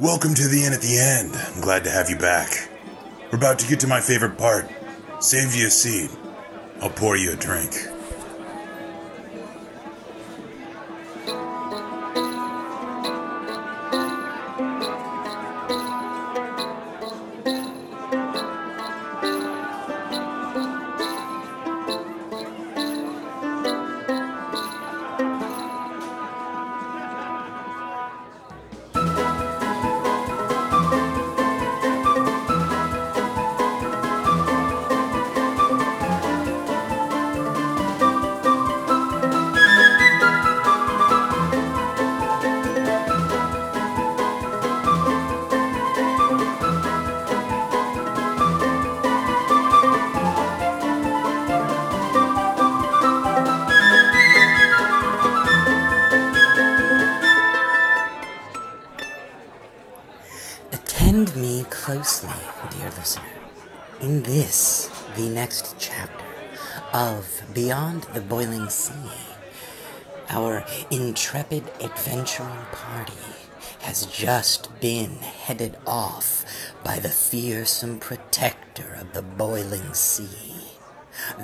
Welcome to the inn at the end. I'm glad to have you back. We're about to get to my favorite part. Save you a seat. I'll pour you a drink. Intrepid adventuring party has just been headed off by the fearsome protector of the boiling sea,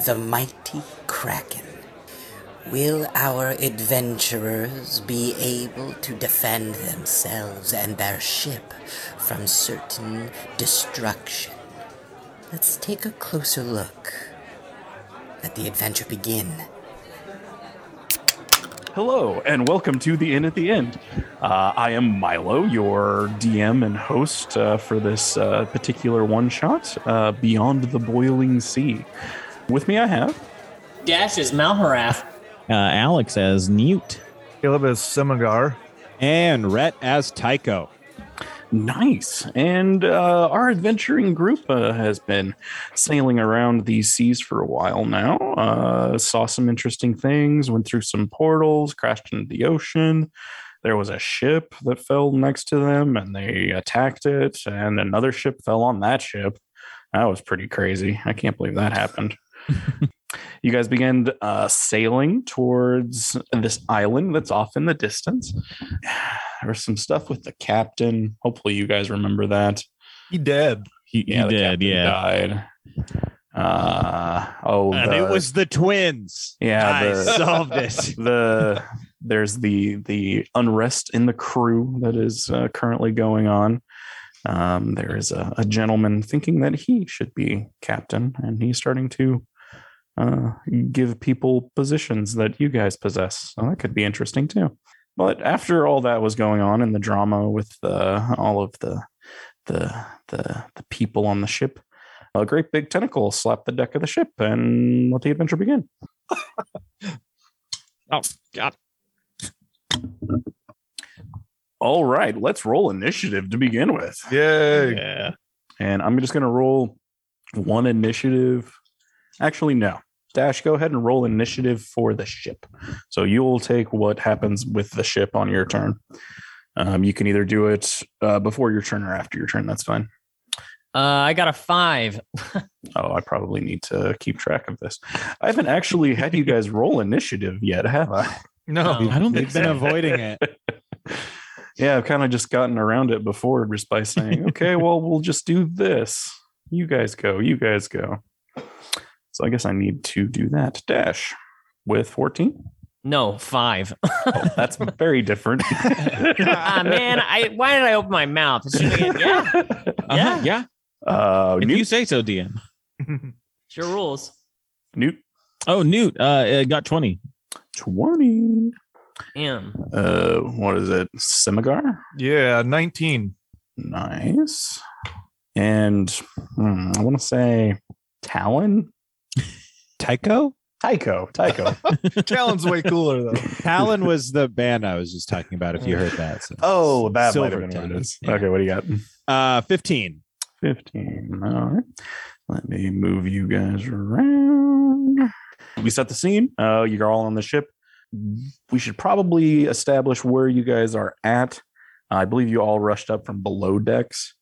the mighty Kraken. Will our adventurers be able to defend themselves and their ship from certain destruction? Let's take a closer look. Let the adventure begin. Hello, and welcome to the Inn at the End. Uh, I am Milo, your DM and host uh, for this uh, particular one shot, uh, Beyond the Boiling Sea. With me, I have. Dash is Malharath. uh, Alex as Newt, Caleb is Semagar. And Rhett as Tycho. Nice. And uh, our adventuring group uh, has been sailing around these seas for a while now. Uh, saw some interesting things, went through some portals, crashed into the ocean. There was a ship that fell next to them and they attacked it, and another ship fell on that ship. That was pretty crazy. I can't believe that happened. you guys began uh, sailing towards this island that's off in the distance. There's some stuff with the captain. Hopefully, you guys remember that. He dead. he, Yeah, he the did, yeah. died. Uh oh, And the- it was the twins. Yeah, I the- solved it. the there's the the unrest in the crew that is uh, currently going on. Um, there is a, a gentleman thinking that he should be captain, and he's starting to uh, give people positions that you guys possess. So that could be interesting too. But after all that was going on in the drama with uh, all of the the the the people on the ship, a great big tentacle slapped the deck of the ship and let the adventure begin. Oh, God. All right, let's roll initiative to begin with. Yay. Yeah. And I'm just going to roll one initiative. Actually, no. Dash, go ahead and roll initiative for the ship. So you'll take what happens with the ship on your turn. Um, you can either do it uh, before your turn or after your turn. That's fine. Uh, I got a five. Oh, I probably need to keep track of this. I haven't actually had you guys roll initiative yet, have I? No. No. I don't think We've been avoiding it. yeah, I've kind of just gotten around it before just by saying, okay, well, we'll just do this. You guys go. You guys go. So I guess I need to do that. Dash with 14. No, five. Oh, that's very different. ah, man, I why did I open my mouth? Shouldn't I- yeah, Uh-huh, Yeah. yeah. Uh, If Newt, you say so, DM. sure rules. Newt, Oh, Newt, uh, it got 20. 20. Damn. Uh, what is it? Semagar? yeah, 19. Nice. And hmm, I want to say Talon? Tycho? Tycho. Tycho. Talon's way cooler though. Talon was the band I was just talking about, if you heard that. So. oh, that might have Silver been what it Talon. is. Yeah. Okay, what do you got? Uh, 15. 15. All right. Let me move you guys around. We set the scene. Uh, you're all on the ship. We should probably establish where you guys are at. I believe you all rushed up from below decks.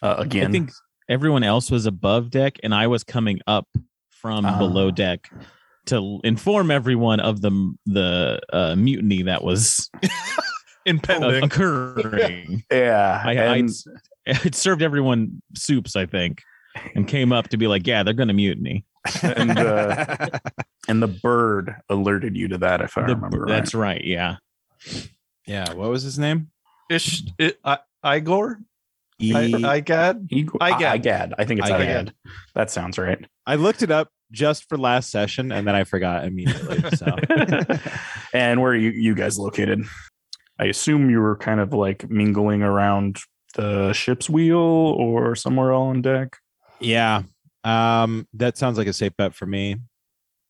Uh, again, I think everyone else was above deck, and I was coming up from Ah. below deck to inform everyone of the the uh, mutiny that was Impending. occurring. Yeah, I, and- I it served everyone soups, I think, and came up to be like, "Yeah, they're going to mutiny." and uh, and the bird alerted you to that, if I The- remember right. that's right. Yeah. yeah. What was his name? Ish, it, I, Igor? E- I, Igad? Igor, Igad. Igad. I think it's Igad. Igad. That sounds right. I looked it up just for last session and then I forgot immediately. So and where are you you guys located? I assume you were kind of like mingling around the ship's wheel or somewhere on deck. yeah. Um, that sounds like a safe bet for me.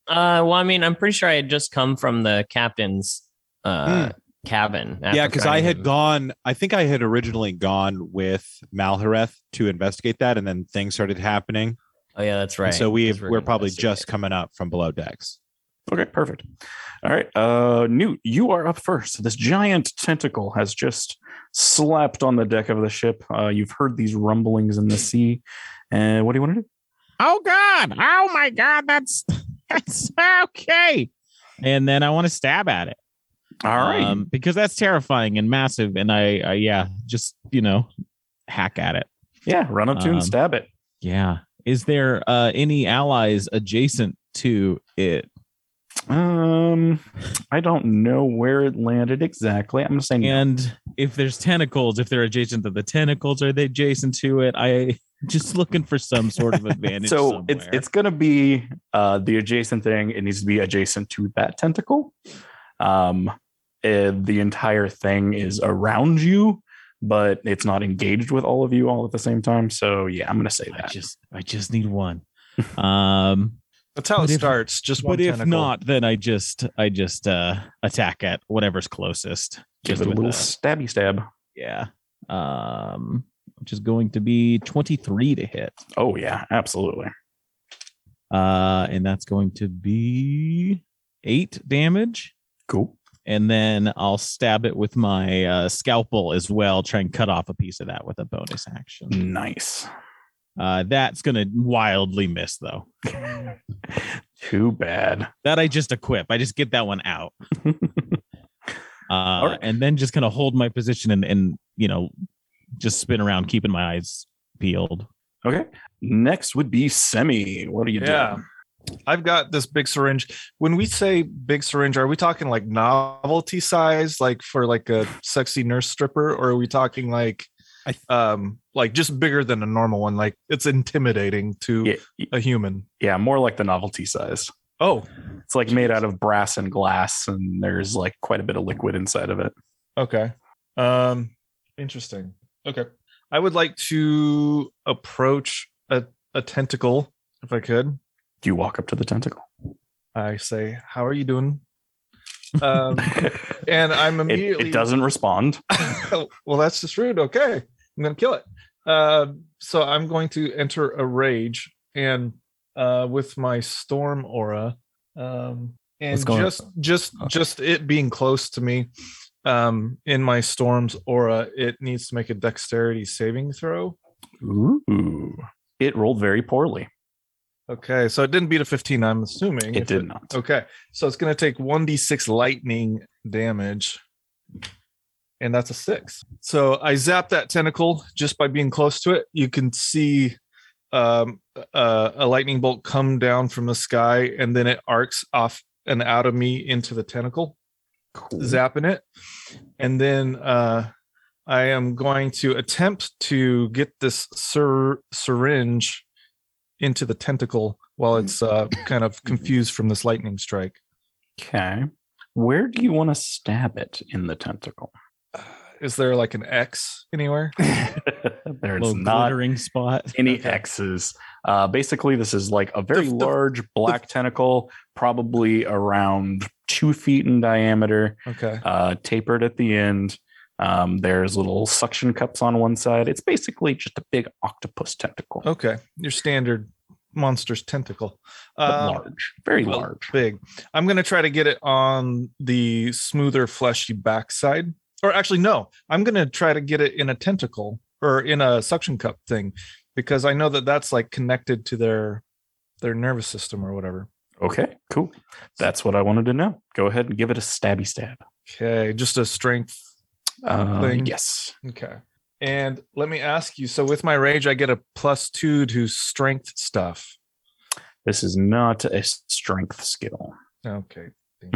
Uh, well, I mean, I'm pretty sure I had just come from the captain's uh cabin. yeah, because I had him. gone. I think I had originally gone with Malhareth to investigate that, and then things started happening. Oh yeah, that's And right. so we we're, gonna probably just coming up from below decks. Okay, perfect. All right. Uh Newt, you are up first. This giant tentacle has just slapped on the deck of the ship. Uh you've heard these rumblings in the sea. And what do you want to do? Oh God! Oh my God! That's that's okay. And then I want to stab at it. All right. um, because that's terrifying and massive. And I, I, yeah, just you know, hack at it. yeah, run up to um, and stab it. Yeah. Is there uh, any allies adjacent to it? Um I don't know where it landed exactly. I'm gonna say no. And if there's tentacles, if they're adjacent to the tentacles, are they adjacent to it? I just looking for some sort of advantage. so it's it's gonna be uh the adjacent thing it needs to be adjacent to that tentacle um eh, the entire thing is around you but it's not engaged with all of you all at the same time so yeah i'm gonna say I that just I just need one. Um, That's how it if- starts. Just one but if tentacle. not, then I just I just uh attack at whatever's closest. give Just it a little a- stabby stab yeah. Um, which is going to be twenty three to hit. oh yeah absolutely Uh, and that's going to be eight damage. cool And then I'll stab it with my uh, scalpel as well, try and cut off a piece of that with a bonus action. nice Uh, that's going to wildly miss, though. too bad That I just equip. I just get that one out. Uh, right. And then just kind of hold my position and, and, you know, just spin around, keeping my eyes peeled. okay next would be semi what are you Yeah. doing I've got this big syringe. When we say big syringe, are we talking like novelty size, like for like a sexy nurse stripper, or are we talking like um like just bigger than a normal one? Like it's intimidating to yeah, a human. yeah more like the novelty size Oh, It's like made out of brass and glass, and there's like quite a bit of liquid inside of it. okay. Um interesting. Okay. I would like to approach a, a tentacle if I could. Do you walk up to the tentacle? I say, How are you doing? Um and I'm It, immediately it doesn't respond. well, that's just rude. Okay, I'm gonna kill it. Uh, so I'm going to enter a rage, and uh, with my storm aura, um, and What's going on? just just Okay. just it being close to me, um, in my storm's aura, it needs to make a dexterity saving throw. Ooh. It rolled very poorly. Okay, so it didn't beat a 15. I'm assuming It did not. Okay, so it's going to take 1d6 lightning damage. And that's a six. So I zap that tentacle just by being close to it. You can see um, uh, a lightning bolt come down from the sky and then it arcs off and out of me into the tentacle, Cool. zapping it. And then uh, I am going to attempt to get this syr- syringe into the tentacle while it's uh, kind of confused from this lightning strike. Okay. Where do you want to stab it in the tentacle? Is there like an X anywhere? There's Little not glittering spot. any Okay. X's. Uh, basically, this is like a very The- the- large black tentacle, probably around two feet in diameter, Okay. uh, tapered at the end. Um, there's little suction cups on one side. It's basically just a big octopus tentacle, Okay. Your standard monster's tentacle. Uh, large, very well, large. Big. I'm going to try to get it on the smoother, fleshy backside. Or actually, no, I'm going to try to get it in a tentacle or in a suction cup thing because I know that that's like connected to their their nervous system or whatever. Okay, cool. That's what I wanted to know. Go ahead and give it a stabby stab. Okay, just a strength Uh, Thing. yes. Okay. And let me ask you. So with my rage, I get a plus two to strength stuff. This is not a strength skill. Okay.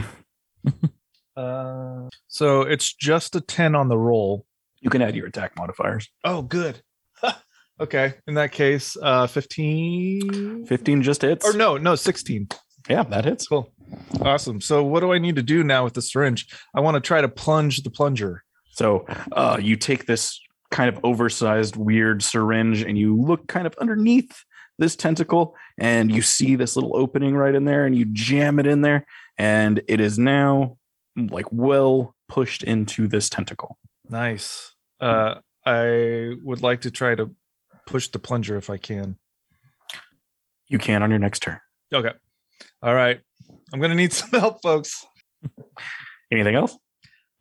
uh, so it's just a ten on the roll. You can add your attack modifiers. Oh, good. okay. In that case, uh, fifteen. 15 just hits. Or no, no, sixteen. Yeah, that hits. Cool. Awesome. So what do I need to do now with the syringe? I want to try to plunge the plunger. So uh, you take this kind of oversized, weird syringe and you look kind of underneath this tentacle and you see this little opening right in there and you jam it in there and it is now like well pushed into this tentacle. Nice. Uh, I would like to try to push the plunger if I can. You can on your next turn. Okay. All right. I'm gonna need some help, folks. Anything else?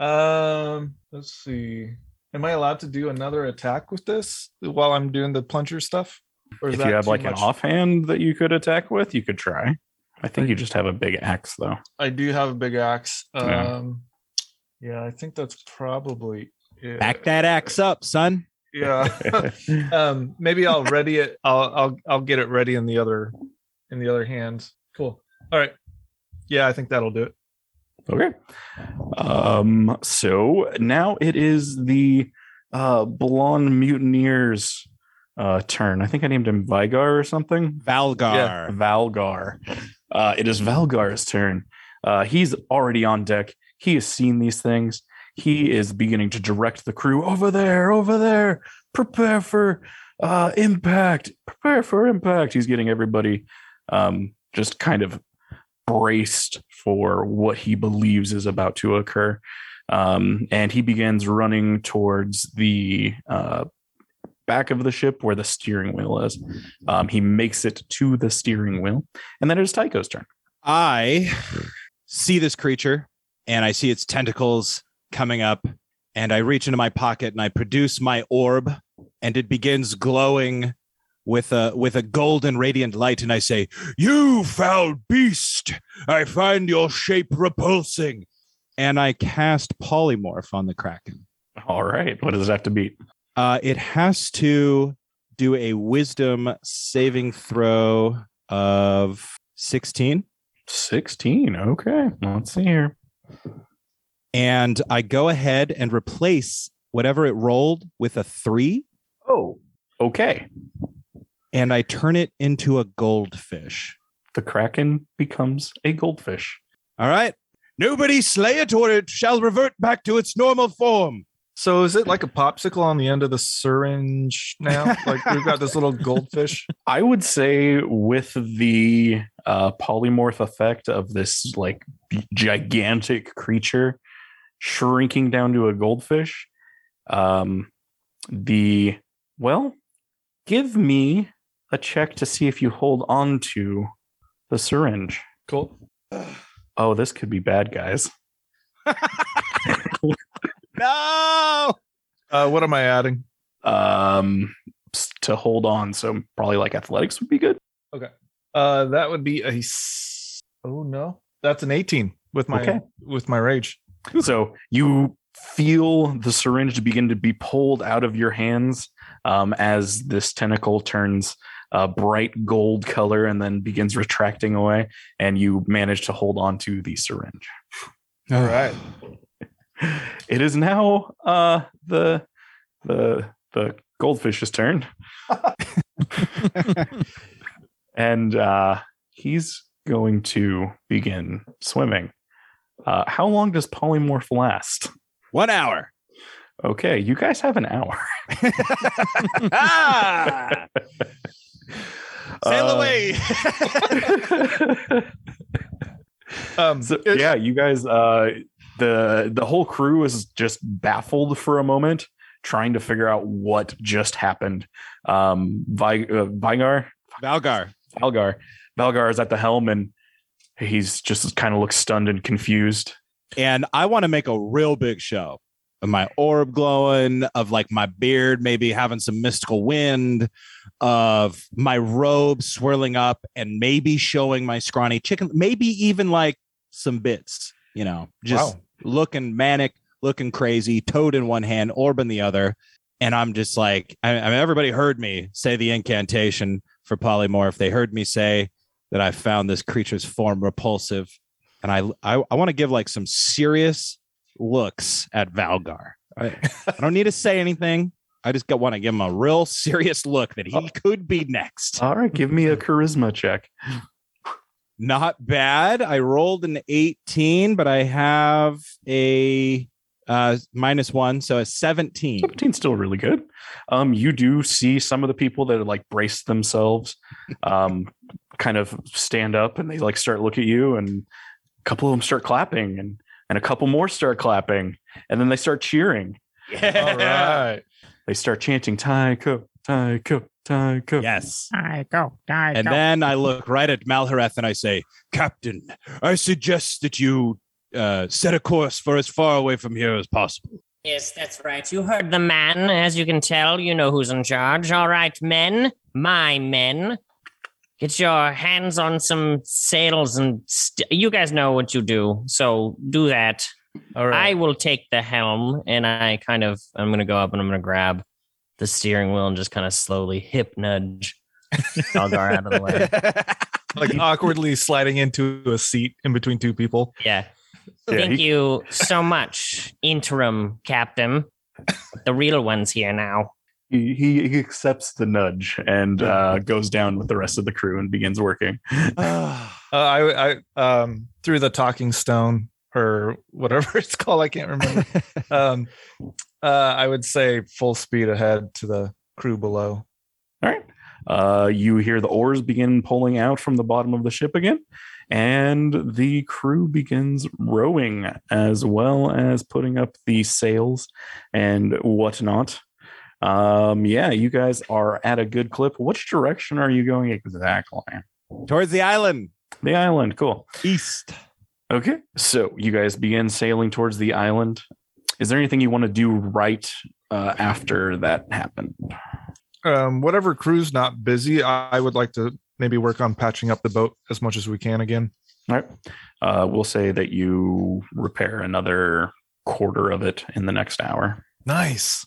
Um, let's see. Am I allowed to do another attack with this while I'm doing the plunger stuff? Or is If that you have like much? an offhand that you could attack with, you could try. I think you just have a big axe though. I do have a big axe. Yeah. Um, yeah, I think that's probably it. Back that axe up, son. Yeah. um, maybe I'll ready it. I'll I'll I'll get it ready in the other in the other hand. Cool. All right. Yeah, I think that'll do it. Okay. Um, so now it is the uh blonde mutineers uh turn. I think I named him Vigar or something. Valgar. Valgar. Uh it is Valgar's turn. Uh he's already on deck. He has seen these things. He is beginning to direct the crew over there, over there. Prepare for uh impact. Prepare for impact. He's getting everybody um just kind of braced for what he believes is about to occur. Um, and he begins running towards the uh, back of the ship where the steering wheel is. Um, he makes it to the steering wheel, and then it is Tycho's turn. I see this creature and I see its tentacles coming up, and I reach into my pocket and I produce my orb, and it begins glowing with a with a golden radiant light, and I say, "You foul beast! I find your shape repulsing." And I cast polymorph on the kraken. All right, what does it have to beat? Uh, it has to do a wisdom saving throw of 16. 16. Okay, let's see here. and I go ahead and replace whatever it rolled with a three, Oh, okay. And I turn it into a goldfish. The Kraken becomes a goldfish. All right. Nobody slay it, or it shall revert back to its normal form. So is it like a popsicle on the end of the syringe now? like we've got this little goldfish. I would say with the uh, polymorph effect of this like gigantic creature shrinking down to a goldfish, um, the well, give me a check to see if you hold on to the syringe. Cool. Oh, this could be bad, guys. No. Uh, what am I adding? Um, to hold on, so probably like athletics would be good. Okay. Uh, that would be a. s- Oh no, that's an 18 with my Okay. with my rage. So you feel the syringe begin to be pulled out of your hands um, as this tentacle turns a bright gold color and then begins retracting away, and you manage to hold on to the syringe. All right. It is now uh, the the the goldfish's turn, and uh, he's going to begin swimming. Uh, how long does polymorph last? One hour. Okay, you guys have an hour. Sail Uh, away. Um, So, yeah, you guys. Uh, the the whole crew is just baffled for a moment, trying to figure out what just happened. Um, Vi, uh, Vigar, Valgar. Valgar, Valgar is at the helm, and he's just kind of looks stunned and confused. and I want to make a real big show of my orb glowing, of like my beard maybe having some mystical wind, of my robe swirling up, and maybe showing my scrawny chicken, maybe even like some bits, you know, just Wow. looking manic, looking crazy, toad in one hand, orb in the other. And I'm just like, I, I mean, everybody heard me say the incantation for polymorph. They heard me say that I found this creature's form repulsive. And I, I, I want to give like some serious looks at Valgar. I, I don't need to say anything. I just got want to give him a real serious look that he could be next. All right, give me a charisma check. Not bad. I rolled an 18, but I have a uh minus one, so a 17. 17 still really good. Um, you do see some of the people that are like brace themselves, um, kind of stand up and they like start look at you, and a couple of them start clapping, and and a couple more start clapping, and then they start cheering. All right. They start chanting Tycho, Tycho, Tycho. Yes. I go, And then I look right at Malhareth and I say, Captain, I suggest that you uh, set a course for as far away from here as possible. Yes, that's right. You heard the man. As you can tell, you know who's in charge. All right, men, my men. Get your hands on some sails and st- you guys know what you do. So do that. All right. I will take the helm and I kind of I'm gonna go up and I'm gonna grab the steering wheel and just kind of slowly hip nudge Dalgar out of the way. like awkwardly sliding into a seat in between two people. Yeah. Yeah, Thank he- you so much, interim captain. The real one's here now. He, he he accepts the nudge and uh, goes down with the rest of the crew and begins working. Uh, I, I um through the talking stone or whatever it's called. I can't remember. um, uh, I would say full speed ahead to the crew below. All right. Uh, you hear the oars begin pulling out from the bottom of the ship again, and the crew begins rowing as well as putting up the sails and whatnot. Um, yeah, you guys are at a good clip. Which direction are you going exactly? Towards the island. The island. Cool. East. Okay. So you guys begin sailing towards the island. Is there anything you want to do right uh, after that happened? Um, whatever crew's not busy, I, I would like to maybe work on patching up the boat as much as we can again. All right. Uh, we'll say that you repair another quarter of it in the next hour. Nice.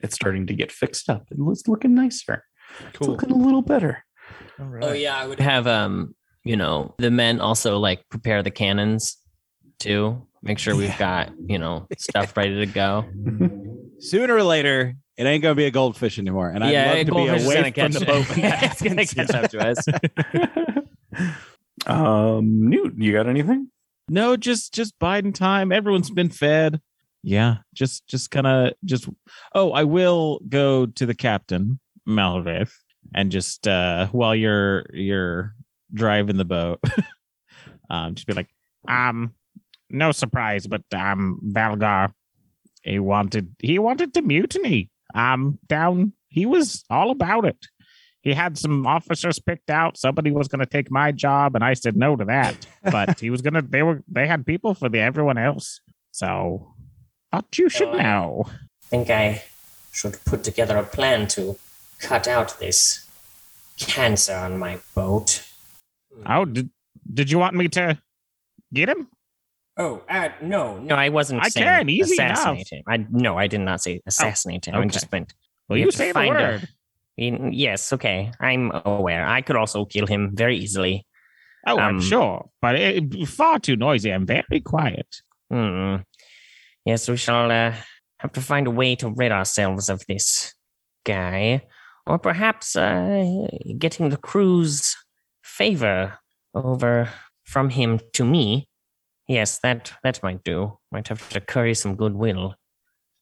It's starting to get fixed up. It's looking nicer. It's looking a little better. All right. Oh yeah, I would have um, you know, the men also like prepare the cannons too. Make sure we've got, you know, stuff ready to go. Sooner or later, it ain't gonna be a goldfish anymore. And I'd love to be goldfish is away gonna from catch the boat. when that it's gonna happens. catch up to us. um, Newt, you got anything? No, just just biding time. Everyone's been fed. Yeah, just just kind of just. Oh, I will go to the captain Malvith and just uh while you're you're driving the boat, um, just be like, um, no surprise, but um, Valgar, he wanted he wanted to mutiny. Um, down he was all about it. He had some officers picked out. Somebody was going to take my job, and I said no to that. But he was gonna. They were. They had people for the everyone else. So, thought you should Oh, I- know. think I should put together a plan to cut out this cancer on my boat. Oh, did did you want me to get him? Oh, uh, no, no, I wasn't I saying can, easy assassinate him. I no, I did not say assassinate him. I just meant Well, We you have to say the find a- word. In- yes, okay. I'm aware. I could also kill him very easily. Oh, I'm um, sure, but it, far too noisy. I'm very quiet. Hmm. Yes, we shall uh, have to find a way to rid ourselves of this guy, or perhaps uh, getting the crew's favor over from him to me. Yes, that that might do. Might have to curry some goodwill.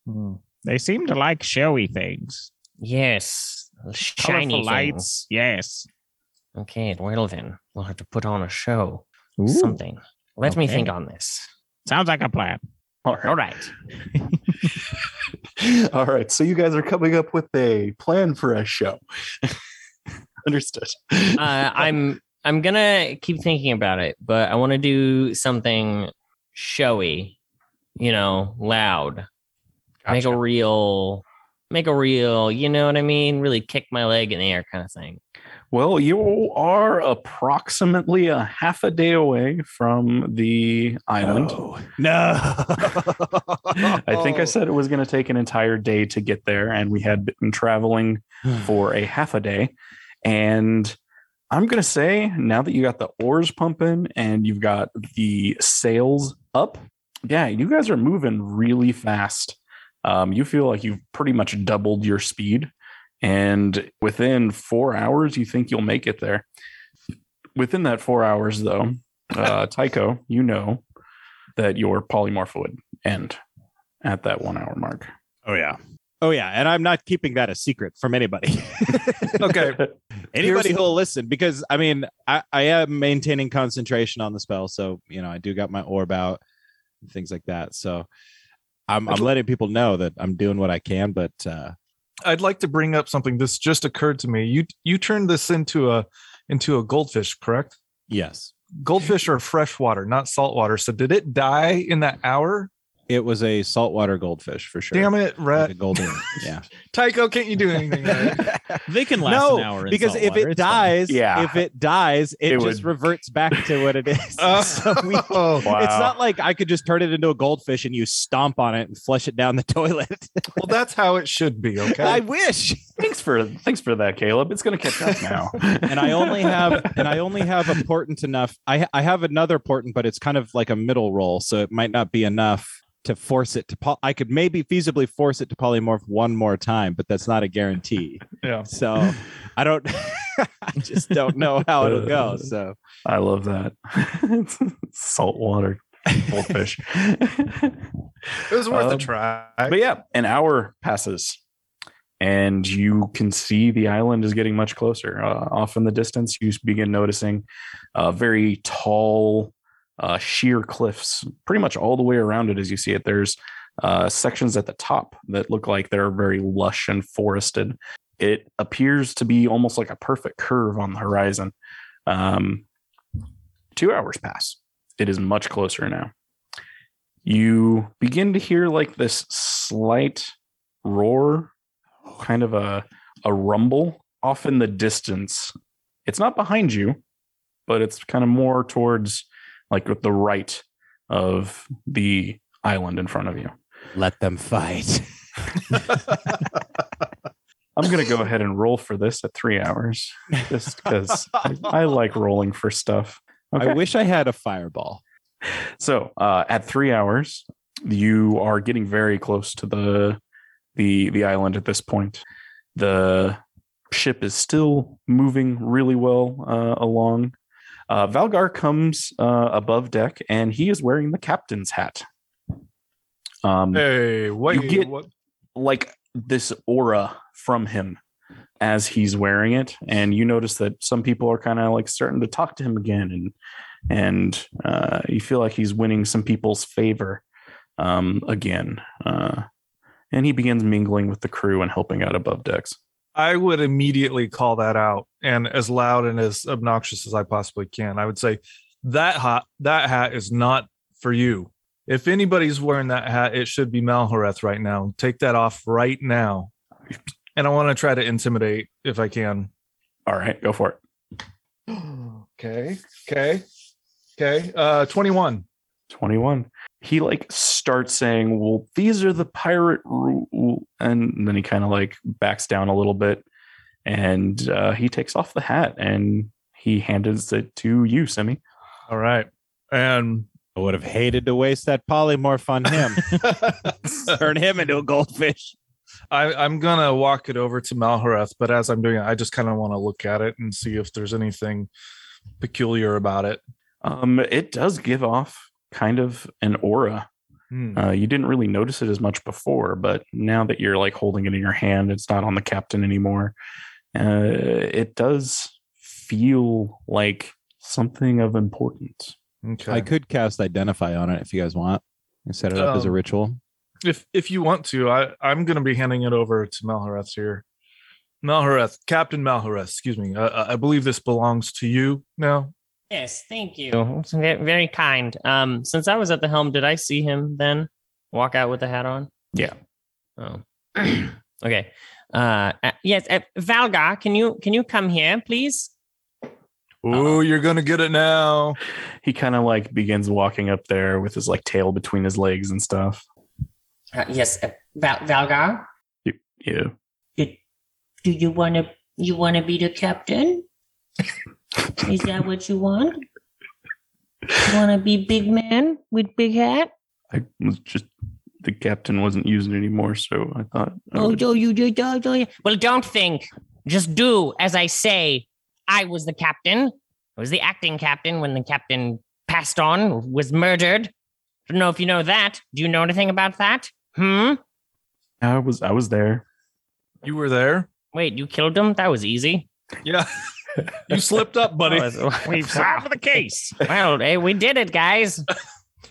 Hmm. They seem to like showy things, Yes, shiny colorful lights. Yes. Okay, well then, we'll have to put on a show. Ooh, Something. Let me think on this. Sounds like a plan. All right. All right. All right. So you guys are coming up with a plan for a show. Understood. uh, I'm I'm gonna keep thinking about it, but I want to do something showy, you know, loud. Make a real, make a real, you know what I mean? Really kick my leg in the air kind of thing. Well, you are approximately a half a day away from the island. No. I think I said it was going to take an entire day to get there, and we had been traveling for a half a day. And I'm going to say now that you got the oars pumping and you've got the sails up, yeah, you guys are moving really fast. Um, you feel like you've pretty much doubled your speed. And within four hours, you think you'll make it there. Within that four hours, though, uh, Tycho, you know that your polymorph would end at that one hour mark. Oh yeah. Oh yeah, and I'm not keeping that a secret from anybody. Okay. anybody who'll listen, because I mean, I, I am maintaining concentration on the spell, so you know, I do got my orb out, and things like that. So I'm I'm letting people know that I'm doing what I can, but uh I'd like to bring up something. This just occurred to me. You you turned this into a into a goldfish, correct? yes, Goldfish are freshwater, not saltwater. So did it die in that hour? it was a saltwater goldfish for sure. Damn it, Like Rhett. a golden, yeah. Tycho, can't you do anything? Right? They can last no, an hour in because if water. it It's fine. dies, Yeah. if it dies, it, It just would- reverts back to what it is. Oh, so we, Wow. it's not like I could just turn it into a goldfish and you stomp on it and flush it down the toilet. well, that's how it should be. Okay. I wish. thanks for thanks for that, Caleb. It's going to catch up now. and I only have and I only have a portent enough. I I have another portent, but it's kind of like a middle roll, so it might not be enough to force it to. Poly- I could maybe feasibly force it to polymorph one more time, but that's not a guarantee. yeah. So I don't. I just don't know how it'll go. So I love that. Saltwater goldfish. It was worth a Um, try. but yeah, an hour passes, and you can see the island is getting much closer. Uh, off in the distance, you begin noticing uh, very tall, uh, sheer cliffs, pretty much all the way around it as you see it. There's uh, sections at the top that look like they're very lush and forested. It appears to be almost like a perfect curve on the horizon. Um, two hours pass. It is much closer now you begin to hear like this slight roar, kind of a a rumble off in the distance. It's not behind you, but it's kind of more towards like with the right of the island in front of you. let them fight. I'm gonna go ahead and roll for this at three hours, just because I, I like rolling for stuff. I wish I had a fireball. So uh, at three hours, you are getting very close to the the the island at this point. The ship is still moving really well uh, along. Uh, Valgar comes uh, above deck, and he is wearing the captain's hat. Um, Hey, wait. You get- what? like this aura from him as he's wearing it and you notice that some people are kind of like starting to talk to him again and and uh, you feel like he's winning some people's favor um, again uh, and he begins mingling with the crew and helping out above decks I would immediately call that out and as loud and as obnoxious as I possibly can. I would say that hat that hat is not for you. If anybody's wearing that hat, it should be Malhoreth right now. Take that off right now. And I want to try to intimidate if I can. all right go for it Okay. Okay. Okay. Uh 21. 21 he like starts saying well these are the pirate rule and then he kind of like backs down a little bit and uh, he takes off the hat and he hands it to you semi All right. And I would have hated to waste that polymorph on him. Turn him into a goldfish. I, I'm gonna walk it over to Malhoreth, but as I'm doing it, I just kind of want to look at it and see if there's anything peculiar about it. um it does give off kind of an aura Hmm. uh, you didn't really notice it as much before but now that you're like holding it in your hand it's not on the captain anymore uh, it does feel like something of importance Okay. I could cast identify on it if you guys want. I set it up as a Um, ritual. If if you want to, I I'm gonna be handing it over to Malhoreth here. Malhoreth, Captain Malhoreth, excuse me. I, I believe this belongs to you now. Yes, thank you. Very kind. Um, since I was at the helm, did I see him then walk out with the hat on? Yeah. Oh, okay. Uh, uh, yes, uh, Valgar, can you can you come here, please? Oh, you're gonna get it now. He kind of like begins walking up there with his like tail between his legs and stuff. Uh, yes, uh, Val- Valgar. Yeah. Do you want to you want to be the captain? Is that what you want? You want to be big man with big hat? I was just the captain wasn't using anymore, so I thought. I Oh, would- do you do do do? Well, don't think. Just do as I say. I was the captain. I was the acting captain when the captain passed on, was murdered. Don't know if you know that. Do you know anything about that? Hmm. I was I was there. You were there. Wait, you killed him? That was easy. Yeah. you slipped up, buddy. We've solved the case. Well, hey, we did it, guys.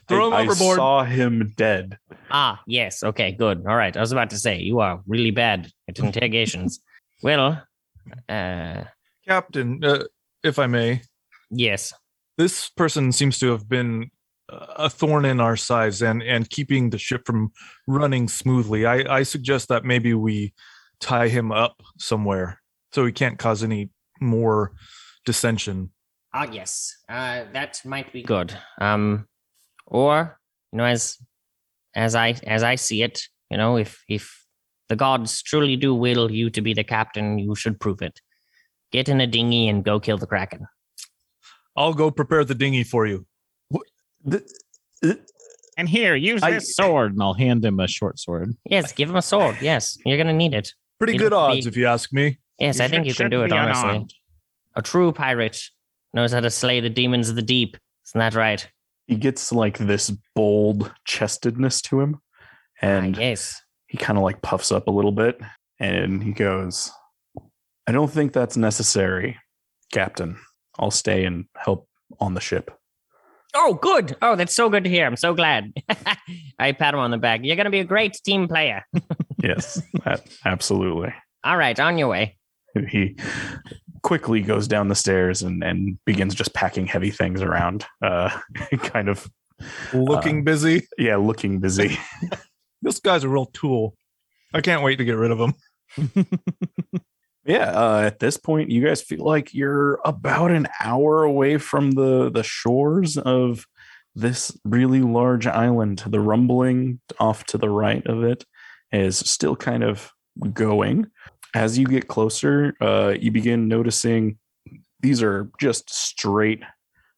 Throw him I, I saw him dead. Ah, yes. Okay, good. All right. I was about to say you are really bad at interrogations. well, uh, Captain, uh, if I may, yes. this person seems to have been a thorn in our sides and and keeping the ship from running smoothly. I I suggest that maybe we tie him up somewhere so he can't cause any more dissension. Ah, yes. Uh, that might be good. Um, or you know, as as I as I see it, you know, if if the gods truly do will you to be the captain, you should prove it. Get in a dinghy and go kill the kraken. I'll go prepare the dinghy for you. And here, use I- this sword, and I'll hand him a short sword. Yes, give him a sword. Yes, you're gonna need it. Pretty You good look odds, big. if you ask me. Yes, I think you can do it. Honestly, a true pirate knows how to slay the demons of the deep. Isn't that right? He gets like this bold chestedness to him, and ah, yes. he kind of like puffs up a little bit, and he goes, "I don't think that's necessary, Captain. I'll stay and help on the ship." Oh, good. Oh, that's so good to hear. I'm so glad. I pat him on the back. You're going to be a great team player. Yes, that, absolutely. All right, on your way. He quickly goes down the stairs and, and begins just packing heavy things around. Uh, kind of, Looking busy. yeah, looking busy. This guy's a real tool. I can't wait to get rid of him. Yeah, uh, at this point, you guys feel like you're about an hour away from the the shores of this really large island. The rumbling off to the right of it is still kind of going. As you get closer, uh, you begin noticing these are just straight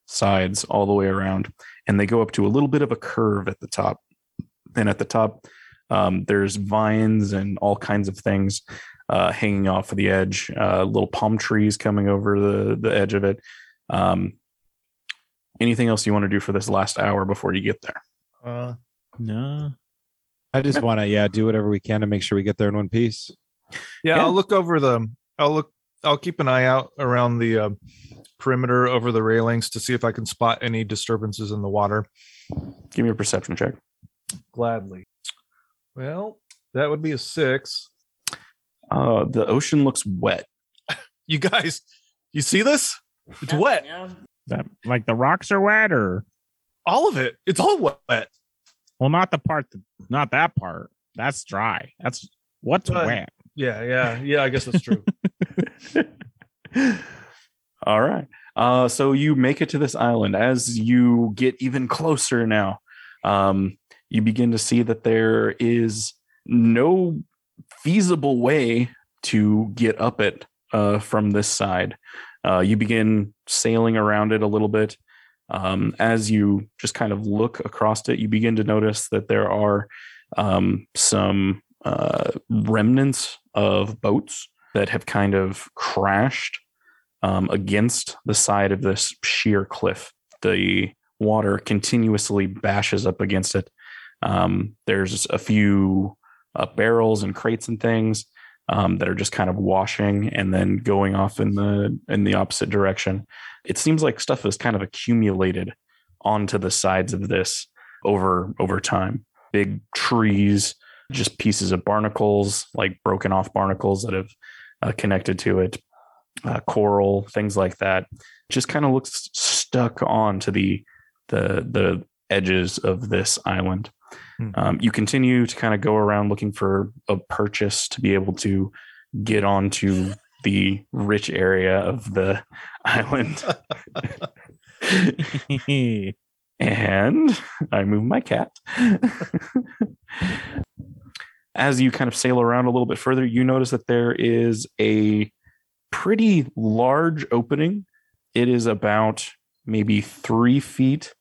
sides all the way around, and they go up to a little bit of a curve at the top. And at the top, um, there's vines and all kinds of things uh, hanging off of the edge, uh, little palm trees coming over the the edge of it. Um, anything else you want to do for this last hour before you get there? Uh, No. I just want to, yeah, do whatever we can to make sure we get there in one piece. yeah, Yeah. I'll look over the. I'll look. I'll keep an eye out around the uh, perimeter over the railings to see if I can spot any disturbances in the water. Give me a perception check. Gladly. Well, that would be a six. Uh, the ocean looks wet. You guys, you see this? It's wet. That like the rocks are wet, or All of it. It's all wet. well, not the part, that, not that part. That's dry. That's what's Uh, wet. Yeah, yeah, yeah. I guess that's true. All right. Uh, so you make it to this island. As you get even closer now, um, you begin to see that there is no feasible way to get up it uh, from this side. Uh, you begin sailing around it a little bit. Um, as you just kind of look across it, you begin to notice that there are um, some uh, remnants of boats that have kind of crashed um, against the side of this sheer cliff. The water continuously bashes up against it. Um, there's a few uh, barrels and crates and things um, that are just kind of washing and then going off in the in the opposite direction. It seems like stuff has kind of accumulated onto the sides of this over over time. Big trees, just pieces of barnacles, like broken off barnacles that have uh, connected to it uh, coral, things like that. Just kind of looks stuck on to the the the edges of this island. Hmm. Um, you continue to kind of go around looking for a purchase to be able to get onto the rich area of the island. and I move my cat. As you kind of sail around a little bit further, you notice that there is a pretty large opening. It is about maybe three feet.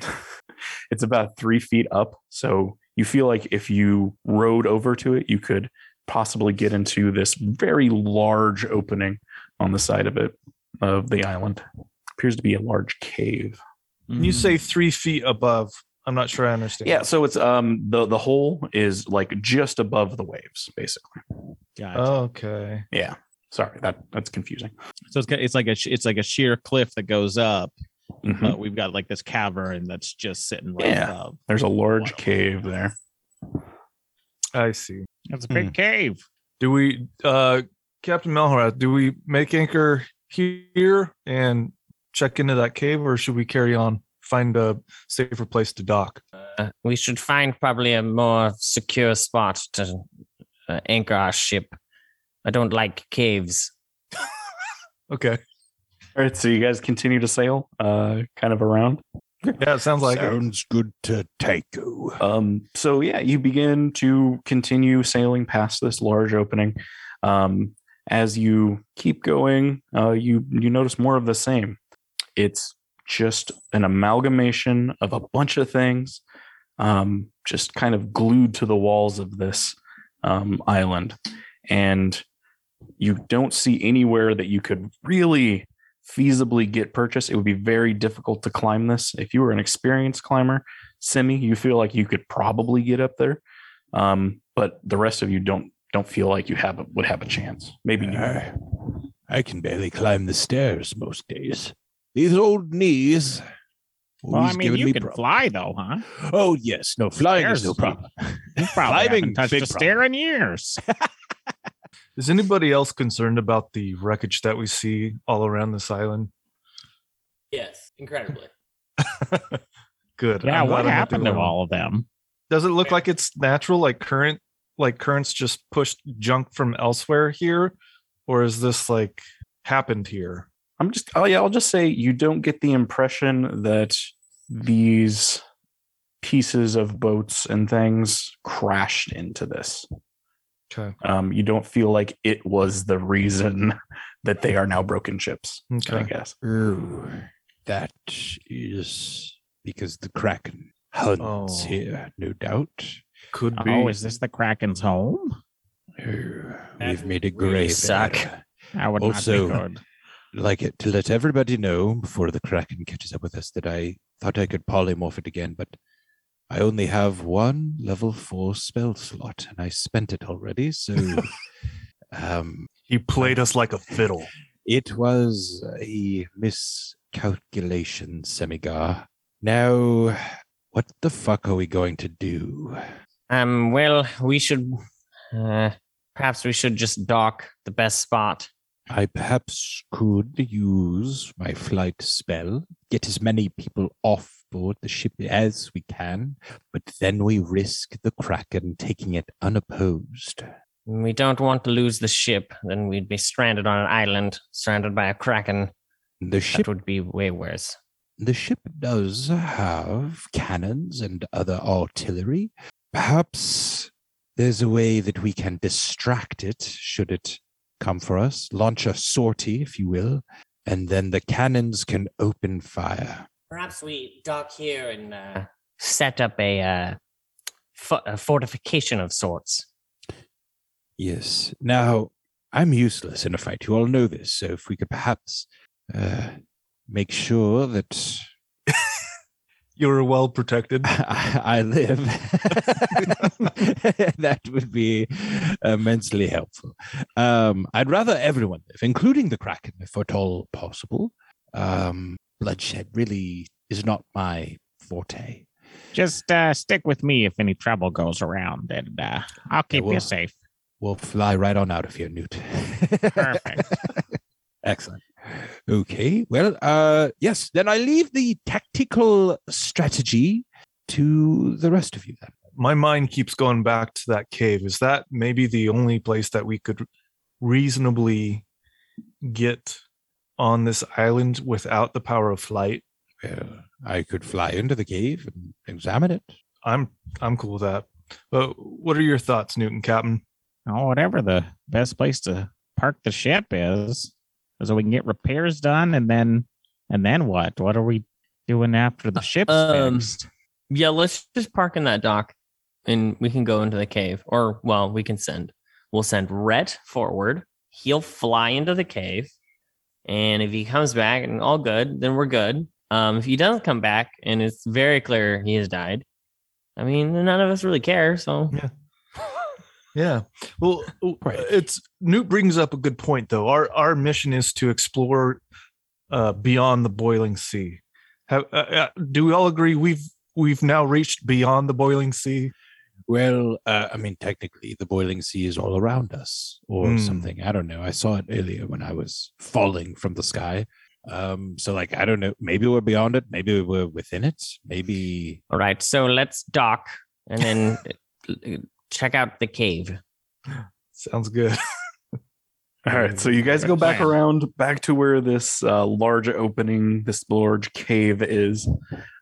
it's about three feet up. So you feel like if you rode over to it, you could possibly get into this very large opening on the side of it of the island. Appears to be a large cave. When you say three feet above, I'm not sure I understand. Yeah, so it's um the the hole is like just above the waves, basically. Gotcha. Okay. Yeah. Sorry, that that's confusing. so it's, it's like a it's like a sheer cliff that goes up, Mhm. but we've got like this cavern that's just sitting right Yeah. above. There's a large Wow. cave there. I see. It's a big big cave. Do we, uh, Captain Malhareth, do we make anchor here and check into that cave, or should we carry on, find a safer place to dock? Uh, we should find probably a more secure spot to uh, anchor our ship. I don't like caves. Okay. All right, so you guys continue to sail, uh, kind of around. Yeah, it sounds like it. Sounds good to Tycho. Um, so yeah, you begin to continue sailing past this large opening. Um, as you keep going, uh, you you notice more of the same. It's just an amalgamation of a bunch of things, um, just kind of glued to the walls of this um, island, and you don't see anywhere that you could really feasibly get purchase. It would be very difficult to climb this. If you were an experienced climber, semi, you feel like you could probably get up there, um, but the rest of you don't don't feel like you have a, would have a chance. Maybe you. I, I can barely climb the stairs most days. These old knees. Well, I mean, you me can problems. fly though, huh? Oh yes, no flying is no problem. You probably Climbing, haven't touched big a stair in years. Is anybody else concerned about the wreckage that we see all around this island? Yes, incredibly. Good. Yeah, I'm glad what I'm not the happened to only one. all of them? Does it look like it's natural, like current, like currents just pushed junk from elsewhere here, or is this like happened here? I'm just. Oh yeah, I'll just say you don't get the impression that these pieces of boats and things crashed into this. Okay. Um, you don't feel like it was the reason that they are now broken ships. I guess. Oh, that is because the Kraken hunts Oh. here, no doubt. Could be. Oh, is this the Kraken's home? Oh, we've made a really grave suck. error. That would Also- not be good. like it to let everybody know before the Kraken catches up with us that I thought I could polymorph it again, but I only have one level four spell slot and I spent it already. So um he played us like a fiddle. it was a miscalculation, Semigar. Now what the fuck are we going to do? Um, well, we should. Uh, perhaps we should just dock the best spot. I perhaps could use my flight spell, get as many people off board the ship as we can, but then we risk the Kraken taking it unopposed. We don't want to lose the ship. Then we'd be stranded on an island, surrounded by a kraken. The ship That would be way worse. the ship does have cannons and other artillery. Perhaps there's a way that we can distract it should it come for us, launch a sortie, if you will, and then the cannons can open fire. Perhaps we dock here and uh, Set up a, uh, fo- a fortification of sorts. Yes. Now, I'm useless in a fight. You all know this. So if we could perhaps uh, make sure that You're well protected. I, I live, that would be immensely helpful. Um, I'd rather everyone live, including the Kraken, if at all possible. Um, bloodshed really is not my forte. Just uh, stick with me if any trouble goes around, and uh, I'll keep well. you safe. We'll fly right on out of here, Newt. Perfect. Excellent. Okay. Well, uh, yes, then I leave the tactical strategy to the rest of you then. My mind keeps going back to that cave. Is that maybe the only place that we could reasonably get on this island without the power of flight? Well, I could fly into the cave and examine it. I'm I'm cool with that. But what are your thoughts, Newton Captain? Oh, whatever the best place to park the ship is, so we can get repairs done, and then and then what? What are we doing after the ship's um, fixed? Yeah, let's just park in that dock and we can go into the cave. Or, well, we can send. We'll send Rhett forward. He'll fly into the cave. And if he comes back and all good, then we're good. Um, if he doesn't come back and it's very clear he has died, I mean, none of us really care. So, Yeah. Yeah. Well, Right. it's Newt brings up a good point though. Our our mission is to explore uh, beyond the boiling sea. Have, uh, uh, do we all agree we've we've now reached beyond the boiling sea? Well, uh, I mean, technically, the boiling sea is all around us, or Hmm. something. I don't know. I saw it earlier when I was falling from the sky. Um, so like, I don't know. Maybe we're beyond it. Maybe we're within it. Maybe. all right. So let's dock and then uh, check out the cave. Sounds good. All right, so you guys go back around back to where this uh, large opening, this large cave is,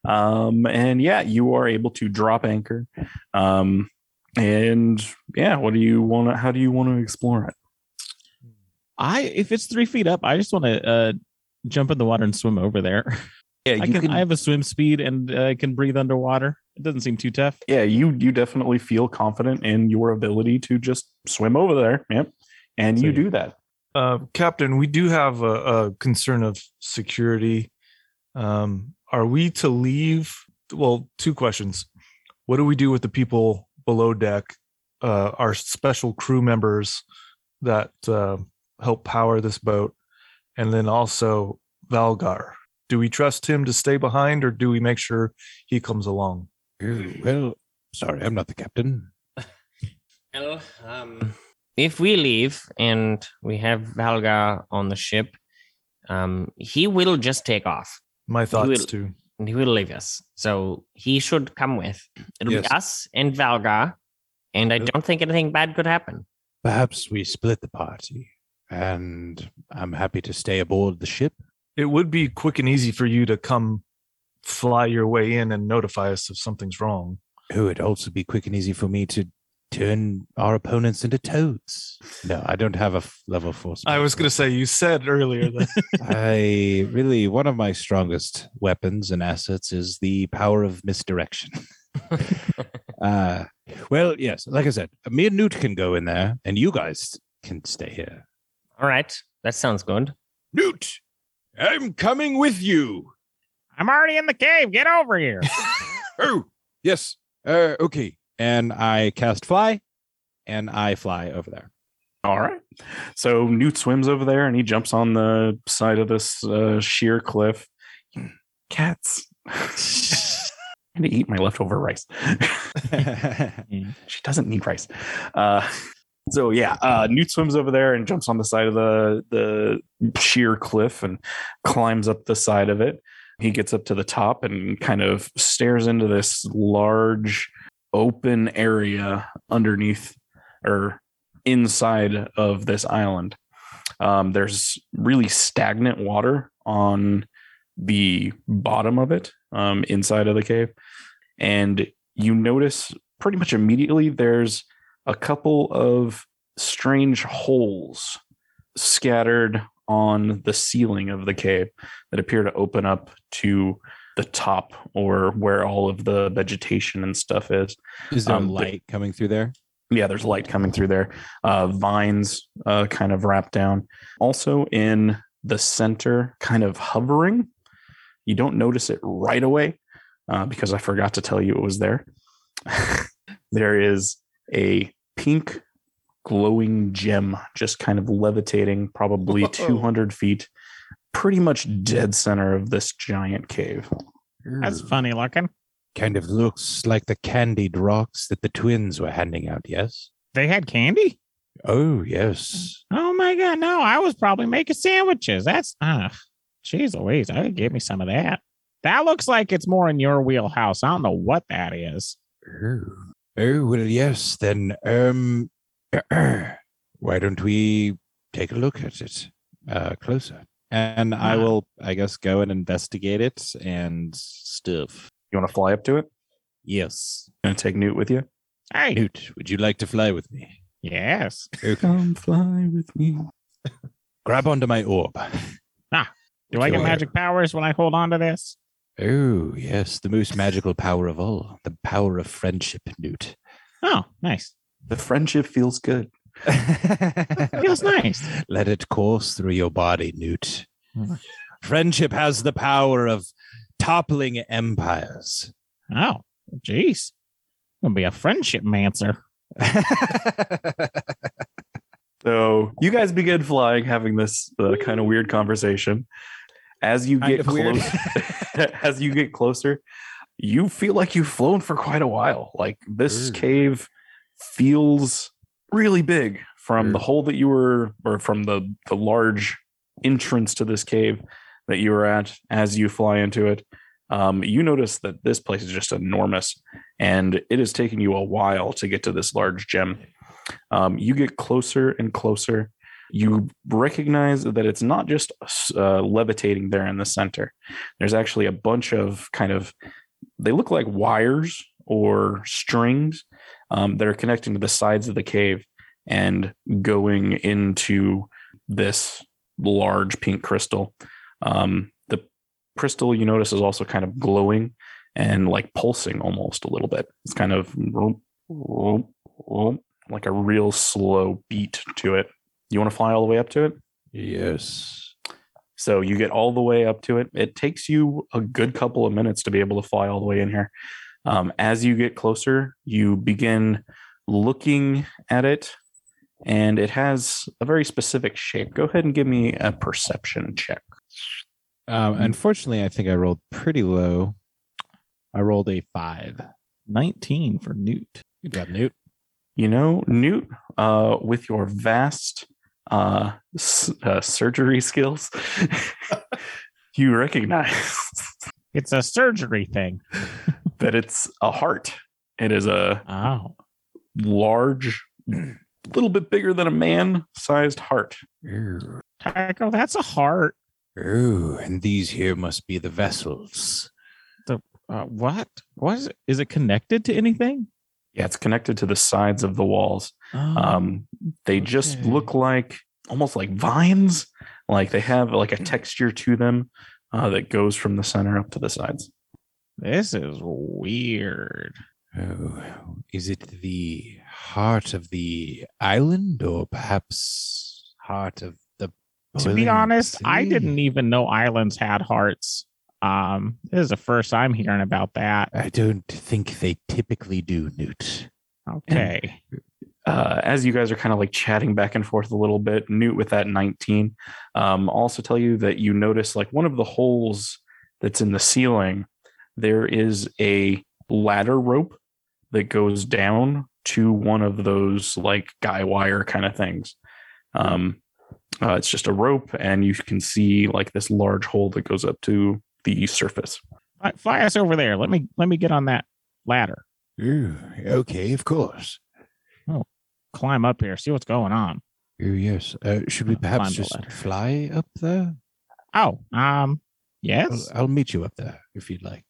um, and yeah, you are able to drop anchor. Um, and yeah, what do you want to? How do you want to explore it? I if it's three feet up, I just want to uh, jump in the water and swim over there. Yeah, I can, I have a swim speed and uh, I can breathe underwater. It doesn't seem too tough. yeah, you you definitely feel confident in your ability to just swim over there. Yep, and you do that. Uh, Captain, we do have a, a concern of security. Um, are we to leave? Well, two questions. What do we do with the people below deck? Uh, our special crew members that uh, help power this boat, and then also Valgar. Do we trust him to stay behind, or do we make sure he comes along? "Oh, Well, sorry, I'm not the captain. Well, um, if we leave and we have Valgar on the ship, um, he will just take off My thoughts will- too. and he will leave us. So he should come with. It'll Yes. be us and Valga, and I don't think anything bad could happen. Perhaps we split the party, and I'm happy to stay aboard the ship. It would be quick and easy for you to come fly your way in and notify us if something's wrong. Oh, it'd also be quick and easy for me to turn our opponents into toads. No, I don't have a f- level four. I was going to say, you said earlier that I really one of my strongest weapons and assets is the power of misdirection. uh, well, yes, like I said, me and Newt can go in there, and you guys can stay here. All right, that sounds good. Newt, I'm coming with you. I'm already in the cave. Get over here. Oh, yes. Uh, okay. And I cast fly, and I fly over there. All right. So Newt swims over there and he jumps on the side of this uh, sheer cliff. Cats. I'm going to eat my leftover rice. she doesn't need rice. Uh, so yeah, uh, Newt swims over there and jumps on the side of the the sheer cliff and climbs up the side of it. He gets up to the top and kind of stares into this large open area underneath or inside of this island. Um, there's really stagnant water on the bottom of it, um, inside of the cave. And you notice pretty much immediately there's a couple of strange holes scattered on the ceiling of the cave that appear to open up to the top or where all of the vegetation and stuff is. Is there Um, the- light coming through there? yeah there's light coming through there. Uh vines uh kind of wrapped down. Also in the center kind of hovering. You don't notice it right away uh, because i forgot to tell you it was there. There is a pink glowing gem just kind of levitating probably Whoa. 200 feet pretty much dead center of this giant cave That's funny looking. Kind of looks like the candied rocks that the twins were handing out, yes? They had candy. Oh, yes. Oh my god, no! I was probably making sandwiches. That's ah, jeez Louise, I could give me some of that. That looks like it's more in your wheelhouse. I don't know what that is. Oh, oh well, yes. Then, um, why don't we take a look at it uh, closer. And I will, I guess, go and investigate it and stuff. You want to fly up to it? Yes. Gonna take Newt with you? Hey. Newt, would you like to fly with me? Yes. Come fly with me. Grab onto my orb. Ah, do I get magic powers when I hold on to this? Oh, yes, the most magical power of all, the power of friendship, Newt. Oh, nice. The friendship feels good. Feels nice. Let it course through your body, Newt. Friendship has the power of toppling empires. Oh, jeez. Gonna be a friendship mancer. So you guys begin flying, having this uh, kind of weird conversation. As you get close, as you get closer, you feel like you've flown for quite a while. Like this Ooh. cave feels really big from the hole that you were, or from the the large entrance to this cave that you were at. As you fly into it, um, you notice that this place is just enormous, and it is taking you a while to get to this large gem. Um, you get closer and closer. You recognize that it's not just uh, levitating there in the center. There's actually a bunch of kind of, they look like wires or strings um, that are connecting to the sides of the cave and going into this large pink crystal. Um, the crystal you notice is also kind of glowing and like pulsing almost a little bit. It's kind of like a real slow beat to it. You want to fly all the way up to it? yes. So you get all the way up to it. It takes you a good couple of minutes to be able to fly all the way in here. Um, as you get closer, you begin looking at it, and it has a very specific shape. Go ahead and give me a perception check. Um, unfortunately, I think I rolled pretty low. I rolled a five. 19 for Newt. Good job, Newt. You know, Newt, uh, with your vast uh, s- uh, surgery skills, you recognize It's a surgery thing. that it's a heart. It is a Oh. large, little bit bigger than a man sized heart. Oh, Tycho, that's a heart. oh, and these here must be the vessels. Uh, what? What is it? Is it connected to anything? Yeah, it's connected to the sides of the walls. Oh, Um, they just look like almost like vines. Like they have like a texture to them uh, that goes from the center up to the sides. This is weird. Oh, is it the heart of the island, or perhaps heart of the? To be boiling honest, I didn't even know islands had hearts. Um, this is the first I'm hearing about that. I don't think they typically do, Newt. Okay. uh, as you guys are kind of like chatting back and forth a little bit, Newt with that 19, um, I'll also tell you that you notice like one of the holes that's in the ceiling, there is a ladder rope that goes down to one of those like guy wire kind of things. Um, uh, it's just a rope, and you can see like this large hole that goes up to the surface. Fly, fly us over there. Let me let me get on that ladder. Oh, okay, of course. Oh, Climb up here. See what's going on. Oh, yes. Uh, should we perhaps just ladder. fly up there? Oh, um, I'll, yes, I'll meet you up there if you'd like.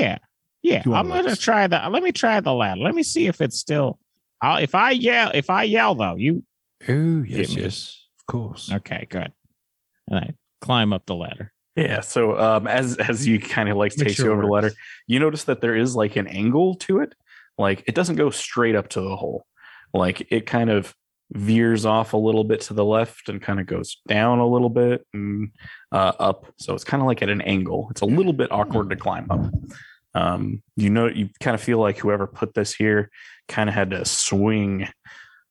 Yeah, yeah. I'm gonna let- try the. Let me try the ladder. Let me see if it's still. I'll, if I yell, if I yell though, you Oh, yes, yes, of course. okay? Good. And I climb up the ladder. Yeah. So um, as as you kind of like Make takes sure you over the ladder, you notice that there is like an angle to it. Like it doesn't go straight up to the hole. Like it kind of veers off a little bit to the left and kind of goes down a little bit and uh, up. So it's kind of like at an angle. It's a little bit awkward to climb up. Um, you know, you kind of feel like whoever put this here kind of had to swing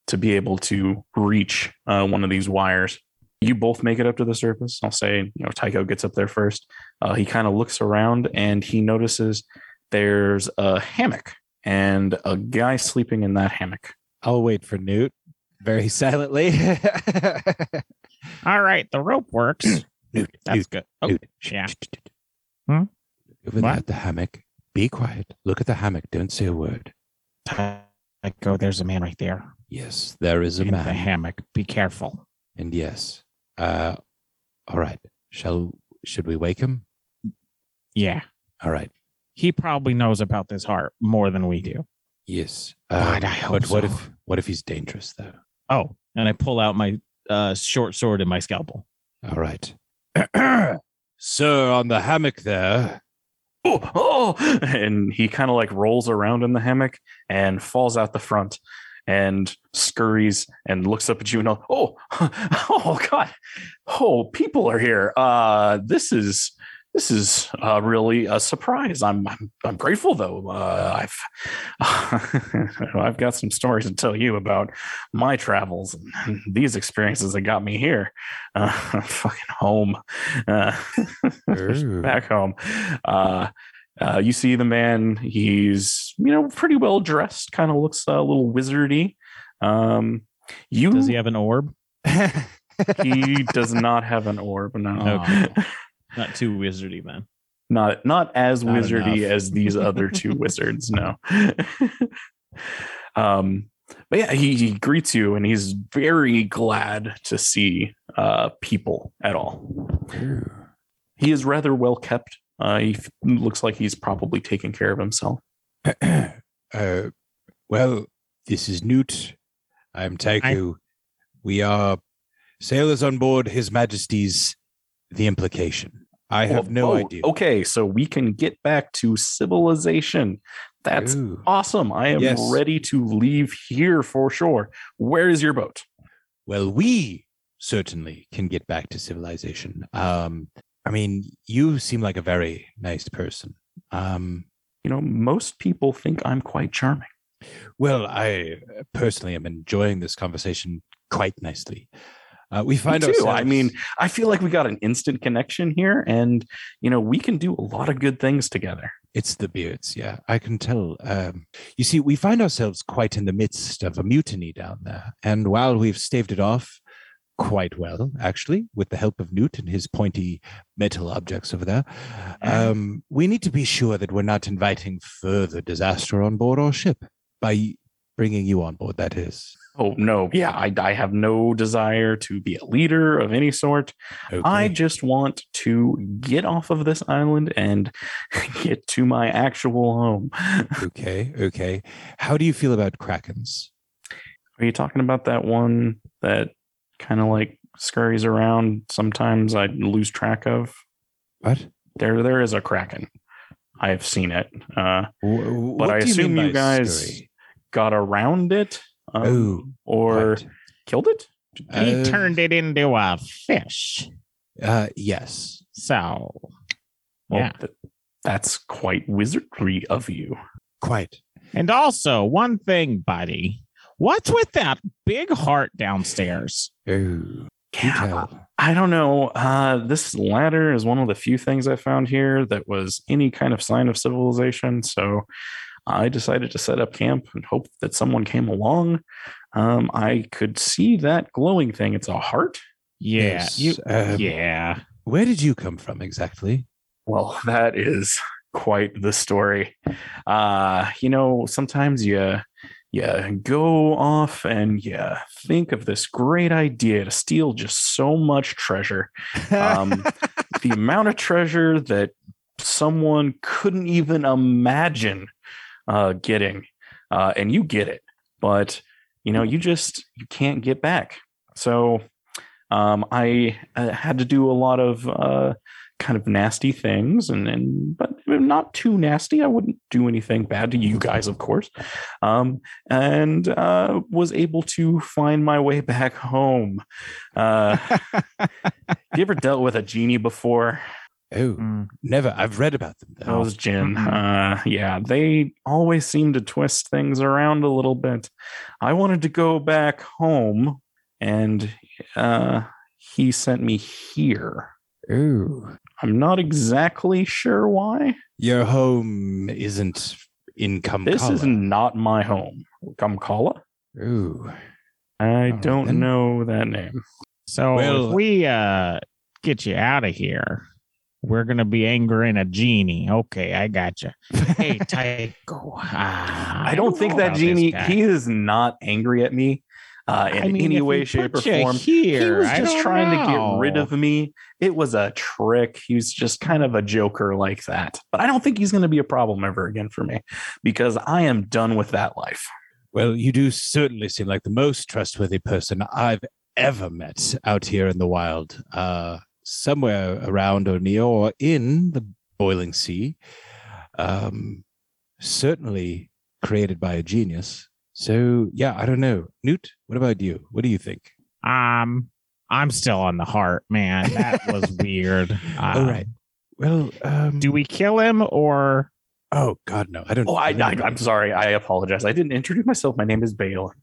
to be able to reach uh, one of these wires. You both make it up to the surface. I'll say, you know, Tycho gets up there first. Uh, he kind of looks around and he notices there's a hammock and a guy sleeping in that hammock. I'll wait for Newt very silently. All right, the rope works. Newt, That's Newt, good. Oh, Newt. yeah. Hmm? What? at the hammock. Be quiet. Look at the hammock. Don't say a word. Tycho, there's a man right there Yes, there is a in the hammock. Be careful. And yes. Uh all right. Shall should we wake him? Yeah. All right. He probably knows about this heart more than we do. Yes. God, Um, I hope but what so. if what if he's dangerous though? Oh, and I pull out my uh, short sword and my scalpel. All right. Sir, on the hammock there. oh, oh, and he kind of like rolls around in the hammock and falls out the front and scurries and looks up at you and oh, oh, oh God, oh, people are here. Uh, this is this is uh, really a surprise. I'm I'm, I'm grateful though. Uh, I've I've got some stories to tell you about my travels and these experiences that got me here, uh, fucking home. Uh, back home. Uh, uh, you see the man. He's you know pretty well dressed. Kind of looks a little wizardy. Um, you Does he have an orb? he does not have an orb. No, Oh. Not too wizardy, man. not not as Not wizardy enough. as these other two wizards. No. um, but yeah, he, he greets you, and he's very glad to see uh, people at all. He is rather well kept. Uh, he f- looks like he's probably taking care of himself. uh, well, this is Newt. I'm Tycho. We are sailors on board His Majesty's The Implication. I have Oh, no oh, idea. Okay, so we can get back to civilization. That's Ooh. awesome. I am Yes. ready to leave here for sure. Where is your boat? Well, we certainly can get back to civilization. Um, I mean, you seem like a very nice person. Um, You know, most people think I'm quite charming. well, I personally am enjoying this conversation quite nicely. Uh, we find ourselves. I mean, I feel like we got an instant connection here, and you know, we can do a lot of good things together. It's the beards, yeah. I can tell. Um, you see, we find ourselves quite in the midst of a mutiny down there. And while we've staved it off quite well, actually, with the help of Newt and his pointy metal objects over there, um, we need to be sure that we're not inviting further disaster on board our ship by bringing you on board, that is. Oh no, yeah, I, I have no desire to be a leader of any sort. I just want to get off of this island and get to my actual home. okay, okay. How do you feel about Krakens? Are you talking about that one that kind of like scurries around? Sometimes I lose track of. What? There, there is a kraken. I have seen it. Uh, Wh- but I do you assume you guys scurry? got around it, um, Oh, or What? killed it. He Uh, turned it into a fish. Uh, yes. So, Well, yeah. th- that's quite wizardry of you. Quite. And also, one thing, buddy. What's with that big heart downstairs? Oh, you Yeah, tell. I don't know. Uh, this ladder is one of the few things I found here that was any kind of sign of civilization. So I decided to set up camp and hope that someone came along. Um, I could see that glowing thing. It's a heart. Yeah. Yes, You, um, yeah. Where did you come from exactly? Well, that is quite the story. Uh, you know, sometimes you you go off and you think of this great idea to steal just so much treasure. Um, the amount of treasure that someone couldn't even imagine uh, getting, uh, and you get it, but you know, you just you can't get back. So um, I uh, had to do a lot of uh, kind of nasty things, and and but not too nasty. I wouldn't do anything bad to you guys, of course, um, and uh, was able to find my way back home. Uh, you ever dealt with a genie before? Oh, Mm. never. I've read about them. Though. Those Jin. Mhm. Uh, yeah, they always seem to twist things around a little bit. I wanted to go back home, and uh, he sent me here. Ooh. I'm not exactly sure why. your home isn't in Kamkala. This is not my home. Kamkala? Ooh. I right, don't then. know that name. So Well- if we uh get you out of here, we're gonna be angering a genie. Okay, I got you. Hey, Tycho. ah, I don't think know that about this genie, he is not angry at me. uh, in I mean, any way, shape, or form. Here, he was just don't trying to get rid of me. It was a trick. He was just kind of a joker like that. But I don't think he's going to be a problem ever again for me because I am done with that life. Well, you do certainly seem like the most trustworthy person I've ever met out here in the wild. Uh, somewhere around or near or in the boiling sea. Um, certainly created by a genius. So, yeah, I don't know. Newt, what about you? What do you think? Um, I'm still on the heart, man. That was weird. All Um, right. Well, um, Do we kill him or Oh God, no! I don't. Oh, I, don't I, I'm sorry. I apologize. I didn't introduce myself. My name is Bale.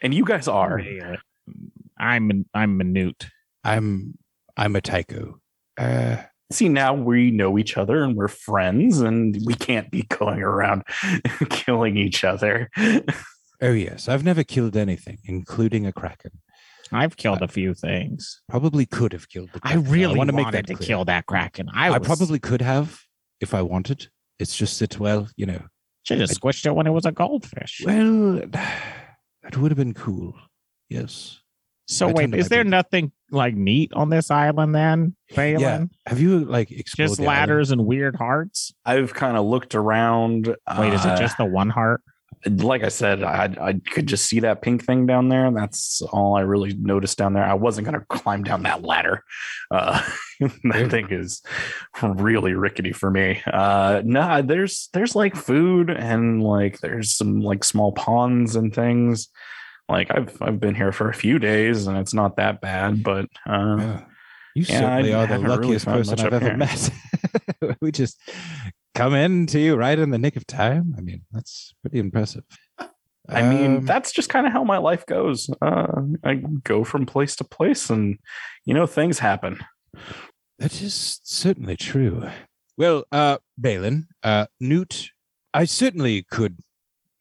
And you guys are. I'm I'm a newt. I'm I'm a tycho. Uh, See, now we know each other and we're friends, and we can't be going around killing each other. oh yes, I've never killed anything, including a kraken. I've killed a few things. Probably could have killed the. I kraken. really wanna wanted to clear. kill that kraken. I, I, probably could have if I wanted. It's just that, well, you know, should have squished it when it was a goldfish. well, that would have been cool. Yes. So I wait, is there agree. nothing like neat on this island then, Balin? Yeah. Have you like explored Just the island? ladders and weird hearts. I've kind of looked around. Wait, is it uh, just the one heart? like I said, I I could just see that pink thing down there. That's all I really noticed down there. I wasn't gonna climb down that ladder. Uh, that thing is really rickety for me. Uh, nah, there's there's like food and like there's some like small ponds and things. Like I've I've been here for a few days and it's not that bad, but uh, Yeah. You Yeah, certainly I are the haven't really luckiest person I've ever here. met. we just come in to you right in the nick of time. I mean, that's pretty impressive. I mean, Um, that's just kind of how my life goes. Uh, I go from place to place, and you know, things happen. That is certainly true. Well, uh, Balin, uh, Newt, I certainly could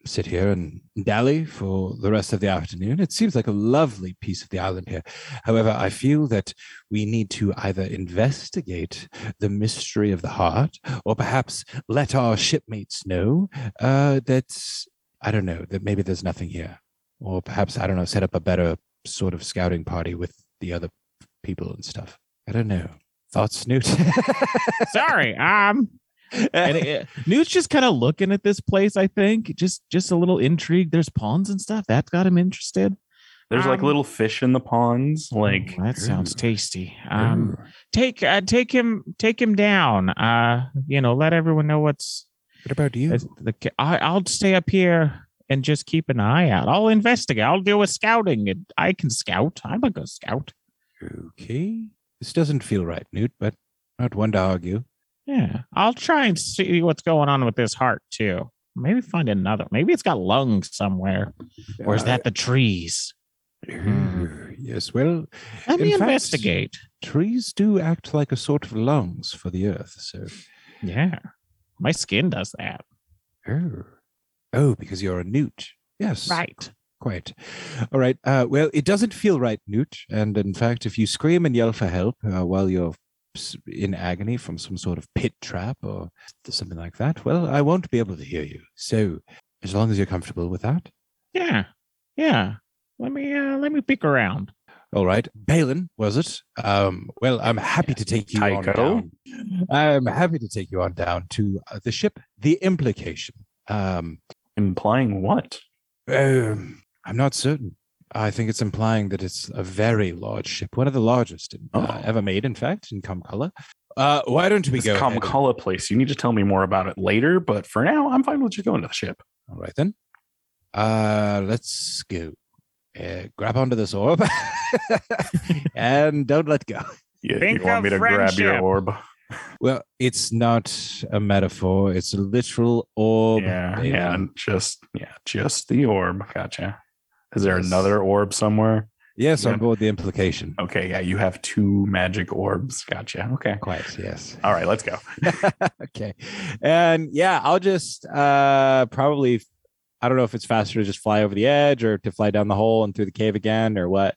sit here and dally for the rest of the afternoon. It seems like a lovely piece of the island here. However, I feel that we need to either investigate the mystery of the heart or perhaps let our shipmates know uh, that, I don't know, that maybe there's nothing here. Or perhaps, I don't know, set up a better sort of scouting party with the other people and stuff. I don't know. Thoughts, Newt? Sorry. Um and it, Newt's just kind of looking at this place, I think. Just just a little intrigued. There's ponds and stuff. That got him interested. There's like Um, little fish in the ponds. Like Oh, that sounds Ooh. tasty. Um take uh, take him take him down. Uh you know, let everyone know what's what about you? The I, I'll stay up here and just keep an eye out. I'll investigate. I'll do a scouting. I can scout. I'm a good scout. Okay. This doesn't feel right, Newt, but not one to argue. Yeah, I'll try and see what's going on with this heart too. Maybe find another. Maybe it's got lungs somewhere. Or is that the trees? Uh, yes, well, Let In me fact- investigate. trees do act like a sort of lungs for the earth. So, Yeah, my skin does that. oh, oh because you're a newt. Yes, Right. Quite. All right. Uh, well, it doesn't feel right, Newt. And in fact, if you scream and yell for help uh, while you're in agony from some sort of pit trap or something like that, well, I won't be able to hear you. So, as long as you're comfortable with that. Yeah, yeah. Let me uh, let me pick around. All right. Balin, was it? Um, well, I'm happy to take you on down. I'm happy to take you on down to uh, the ship, the implication. Um, implying what? um, I'm not certain. I think it's implying that it's a very large ship, one of the largest in, uh, Oh. ever made, in fact, in Kamkala. Uh, why don't we This go? ahead and- Kamkala place. You need to tell me more about it later, but for now, I'm fine with just going to the ship. All right then. Uh, let's go. Uh, grab onto this orb and don't let go. You, Think you want me to grab your orb? Well, it's not a metaphor; it's a literal orb. yeah, Balin. yeah, just yeah, just the orb. Gotcha. Is there Yes. another orb somewhere? Yes, Yeah. on board the implication. Okay, yeah, you have two magic orbs. Gotcha. Okay. Quite. Yes. All right, let's go. okay. And yeah, I'll just uh probably I don't know if it's faster to just fly over the edge or to fly down the hole and through the cave again or what.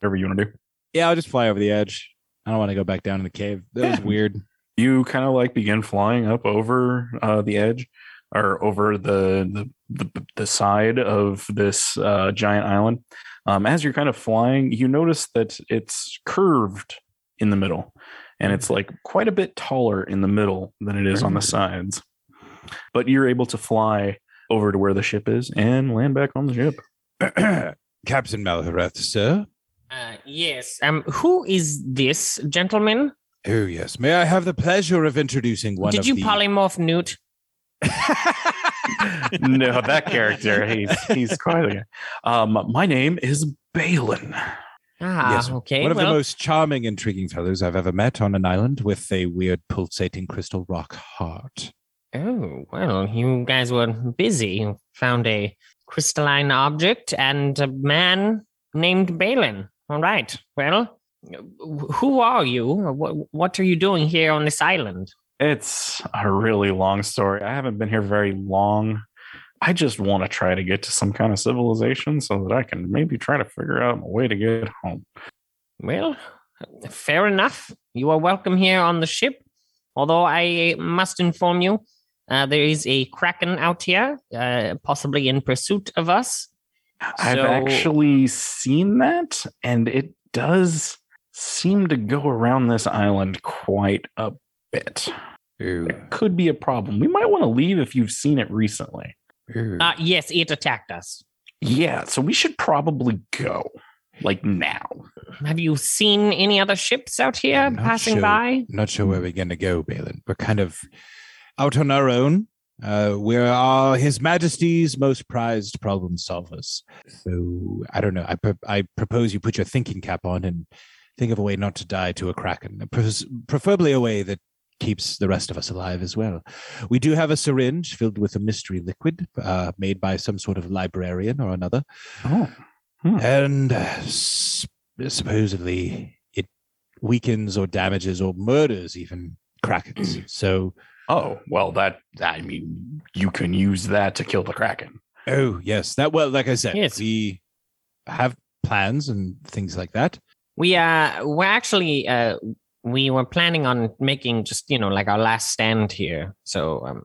Whatever you want to do. Yeah, I'll just fly over the edge. I don't want to go back down in the cave. That was weird. You kind of like begin flying up over uh, the edge or over the, the the the side of this uh, giant island. Um, as you're kind of flying, you notice that it's curved in the middle, and it's like quite a bit taller in the middle than it is on the sides. But you're able to fly over to where the ship is and land back on the ship. Captain Malhareth, sir. Uh, yes. Um, who is this gentleman? Oh yes. May I have the pleasure of introducing one Did of you the polymorph Newt? no, that character, he's he's quite a Um, my name is Balin. Ah, Yes, okay. one of well, the most charming, intriguing fellows I've ever met on an island with a weird pulsating crystal rock heart. Oh, well, you guys were busy. You found a crystalline object and a man named Balin. All right. Well, who are you? What, what are you doing here on this island? It's a really long story. I haven't been here very long. I just want to try to get to some kind of civilization so that I can maybe try to figure out a way to get home. Well, fair enough. You are welcome here on the ship. Although I must inform you, uh, there is a kraken out here, uh, possibly in pursuit of us. I've So- actually seen that, and it does seem to go around this island quite a bit. Ooh, It could be a problem. We might want to leave if you've seen it recently. ooh. Uh, yes, it attacked us. Yeah, so we should probably go. Like now. Have you seen any other ships out here not passing sure. by? Not sure where we're gonna go, Balin. We're kind of out on our own. Uh, we are His Majesty's most prized problem solvers. So I don't know. I pro- I propose you put your thinking cap on and think of a way not to die to a kraken, Pres- preferably a way that keeps the rest of us alive as well. We do have a syringe filled with a mystery liquid uh, made by some sort of librarian or another, Oh. and uh, s- supposedly it weakens or damages or murders even krakens. So, Oh, well, that, I mean, you can use that to kill the Kraken. oh yes, that well, like I said, Yes. we have plans and things like that. We uh, we're actually uh, we were planning on making just you know like our last stand here. So um,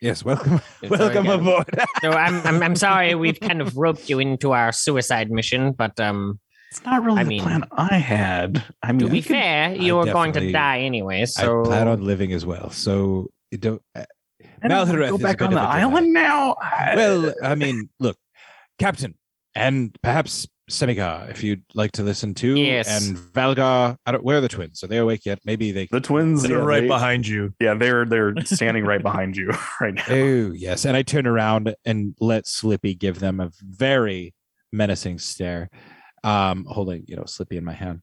Yes, welcome, welcome very aboard. so I'm, I'm I'm sorry we've kind of roped you into our suicide mission, but um, It's not really I the mean- plan I had. I mean, to we be could- fair, you were going to die anyway. So I plan on living as well. So you don't. uh, I wanna Malhareth go back on the of a delight. island now. Well, I mean, look, Captain, and perhaps Semigar, if you'd like to listen to. Yes. And Valgar, I don't. Where are the twins? Are they awake yet? Maybe they. the twins They're yeah, right they- behind you. Yeah, they're they're standing right behind you right now. Oh yes, and I turn around and let Slippy give them a very menacing stare, um, holding you know Slippy in my hand,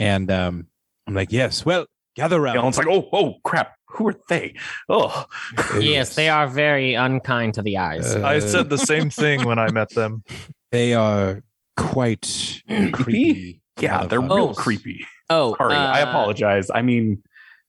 and um, I'm like, yes, well, gather around. And it's like, oh, oh, crap! Who are they? Oh, Oh, yes, they are very unkind to the eyes. Uh, I said the same thing when I met them. They are quite creepy. yeah, they're motherfuckers. real Oh. creepy. oh, Sorry, I uh, apologize. I mean,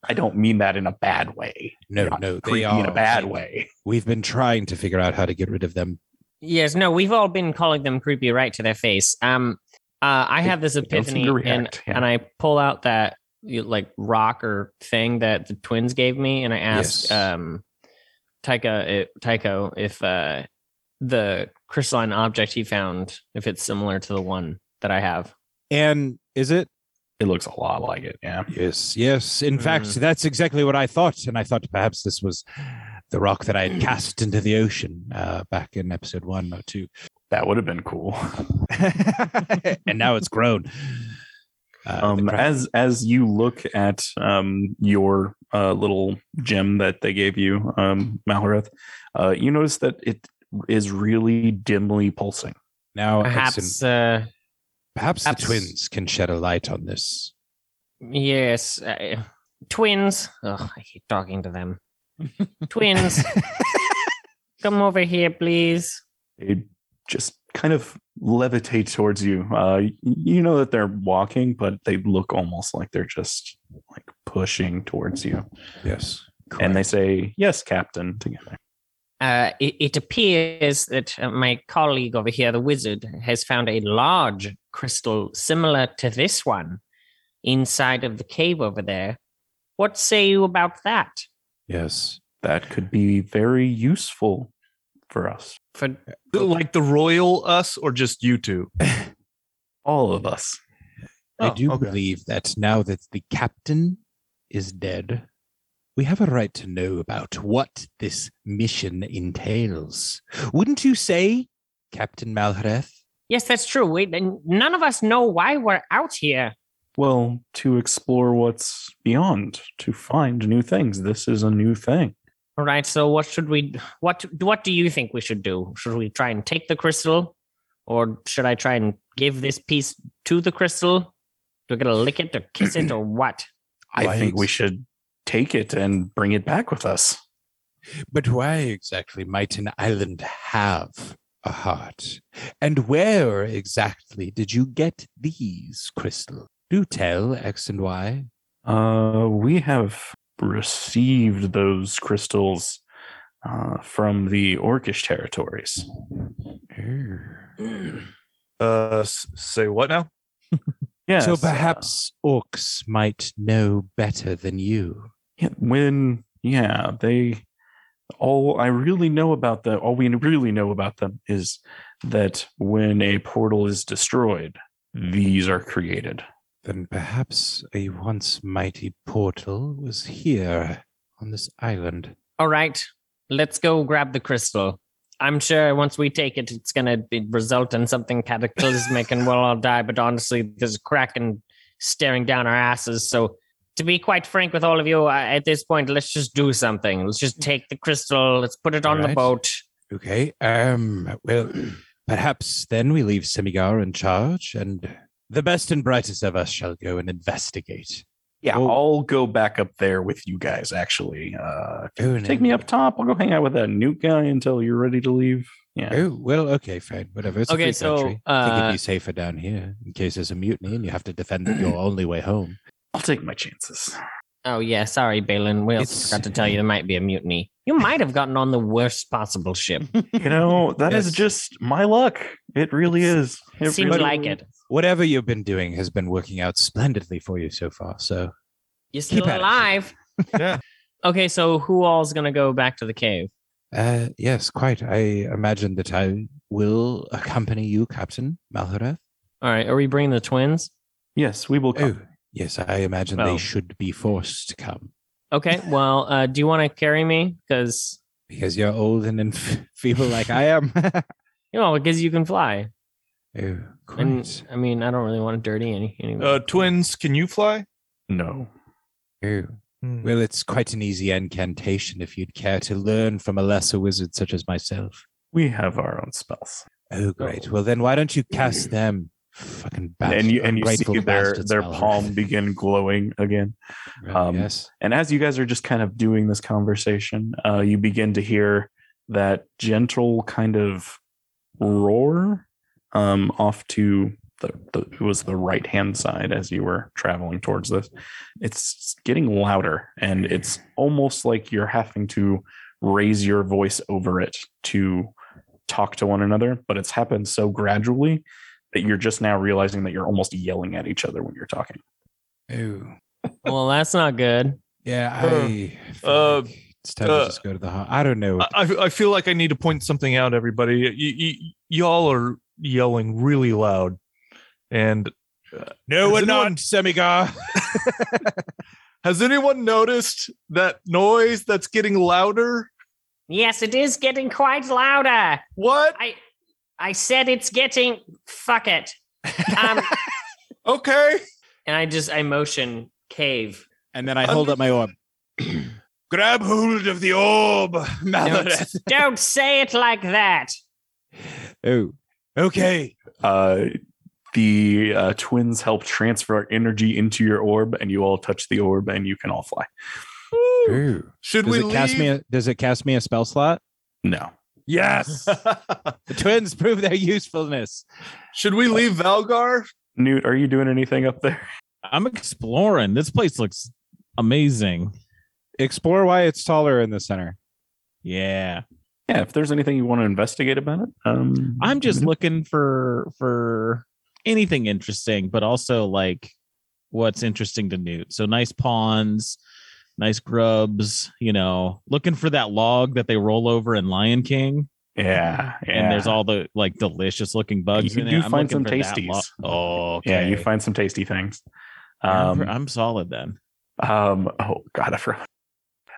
I don't mean that in a bad way. No, not no, they are in a bad way. We've been trying to figure out how to get rid of them. Yes, no, we've all been calling them creepy right to their face. Um, uh, I They- have this they don't seem epiphany, to and yeah. and I pull out that you- like rock or thing that the twins gave me, and I ask Yes. um, Taika, uh, Tycho if uh, the crystalline object he found, if it's similar to the one that I have. And is it? It looks a lot like it. Yeah. Yes, yes. In fact, Mm. that's exactly what I thought, and I thought perhaps this was the rock that I had cast into the ocean uh, back in episode one or two, That would have been cool. and now it's grown. Uh, um, as as you look at um, your uh, little gem that they gave you, um, Malhareth, uh, you notice that it is really dimly pulsing. now, Perhaps, Exon, uh, perhaps the twins can shed a light on this. yes, uh, twins. Ugh, I hate talking to them. twins, come over here, please. They just kind of levitate towards you. Uh, you know that they're walking, but they look almost like they're just like pushing towards you. Yes, And they say, "Yes, Captain." Together. Uh, it, it appears that uh, my colleague over here, the wizard, has found a large crystal similar to this one inside of the cave over there. What say you about that? yes. That could be very useful for us. For Like the royal us or just you two? All of us. I Oh, do okay. believe that now that the captain is dead, we have a right to know about what this mission entails. Wouldn't you say, Captain Malhareth? Yes, that's true. We, and none of us know why we're out here. Well, to explore what's beyond, to find new things. This is a new thing. All right. So what should we? What What do you think we should do? Should we try and take the crystal, or should I try and give this piece to the crystal? Do we gotta lick it or kiss it or what? I Why think we should take it and bring it back with us. But why exactly might an island have a heart? And where exactly did you get these crystals? Do tell, X and Y. Uh, we have received those crystals uh, from the Orcish territories. Uh, say what now? Yes, so uh, perhaps orcs might know better than you. Yeah, when yeah they all I really know about them. All we really know about them is that when a portal is destroyed, these are created. Then perhaps a once mighty portal was here on this island. All right. Let's go grab the crystal. I'm sure once we take it, it's gonna result in something cataclysmic and we'll all die. But honestly, there's a kraken staring down our asses. So, to be quite frank with all of you, I, at this point, let's just do something. Let's just take the crystal. Let's put it on the boat. Okay. Um. Well, perhaps then we leave Semigar in charge, and the best and brightest of us shall go and investigate. Yeah. I'll go back up there with you guys. Actually, uh, Oh, take me up top. I'll go hang out with that newt guy until you're ready to leave. Yeah. Oh well, okay, fine, whatever. It's a Okay, free so, country. I think it'd uh, be safer down here in case there's a mutiny and you have to defend your only way home. I'll take my chances. Oh yeah, sorry, Balin. We also It's- forgot to tell you there might be a mutiny. You might have gotten on the worst possible ship. You know, that is Yes. just my luck. It really is. It Seems really like is. it. Whatever you've been doing has been working out splendidly for you so far. So You're still at alive. Yeah. Okay, so who all's gonna go back to the cave? Uh, yes, quite. I imagine that I will accompany you, Captain Malhareth. All right, are we bringing the twins? Yes, we will Oh, come. Yes, I imagine Oh. they should be forced to come Okay, well, uh, do you want to carry me? Because because you're old and enf- feeble like I am. you know, because you can fly. oh. And I mean, I don't really want to dirty any. Anyway. Uh, twins, can you fly? No. Oh, Hmm. well, it's quite an easy incantation if you'd care to learn from a lesser wizard such as myself. We have our own spells. Oh, great. Well, then why don't you cast them? Fucking bastard. and you and you see their their palm begin glowing again. Um, yes. And as you guys are just kind of doing this conversation, uh, you begin to hear that gentle kind of roar um, off to the, the it was the right hand side as you were traveling towards this. It's getting louder, and it's almost like you're having to raise your voice over it to talk to one another. But it's happened so gradually that you're just now realizing that you're almost yelling at each other when you're talking. Oh, well, that's not good. yeah. Uh, I feel uh, like it's time uh, to just go to the. Ho- I don't know. I, I I feel like I need to point something out, everybody. Y- y- y'all are yelling really loud, and no, Is we're anyone- not, Semigar. has anyone noticed that noise that's getting louder? Yes, it is getting quite louder. What? I I said it's getting. Fuck it. Um, Okay. and I just I motion cave. And then I hold up my orb. Grab hold of the orb, Don't, don't say it like that. Oh, okay. uh, the uh, twins help transfer energy into your orb, and you all touch the orb, and you can all fly. Oh. Should Does we it cast me? A, does it cast me a spell slot? No, Yes. the twins prove their usefulness. Should we leave Valgar? Newt, are you doing anything up there? I'm exploring. This place looks amazing. Explore why it's taller in the center. Yeah. Yeah, if there's anything you want to investigate about it, um, I'm just let know. looking for for anything interesting, but also like what's interesting to Newt. So nice ponds, nice grubs, you know, looking for that log that they roll over in Lion King. Yeah, And there's all the like delicious looking bugs You do it. Find some for lo- tasties. oh, okay. yeah. You find some tasty things. Yeah, I'm, Um, I'm solid then. Um, oh God, I forgot.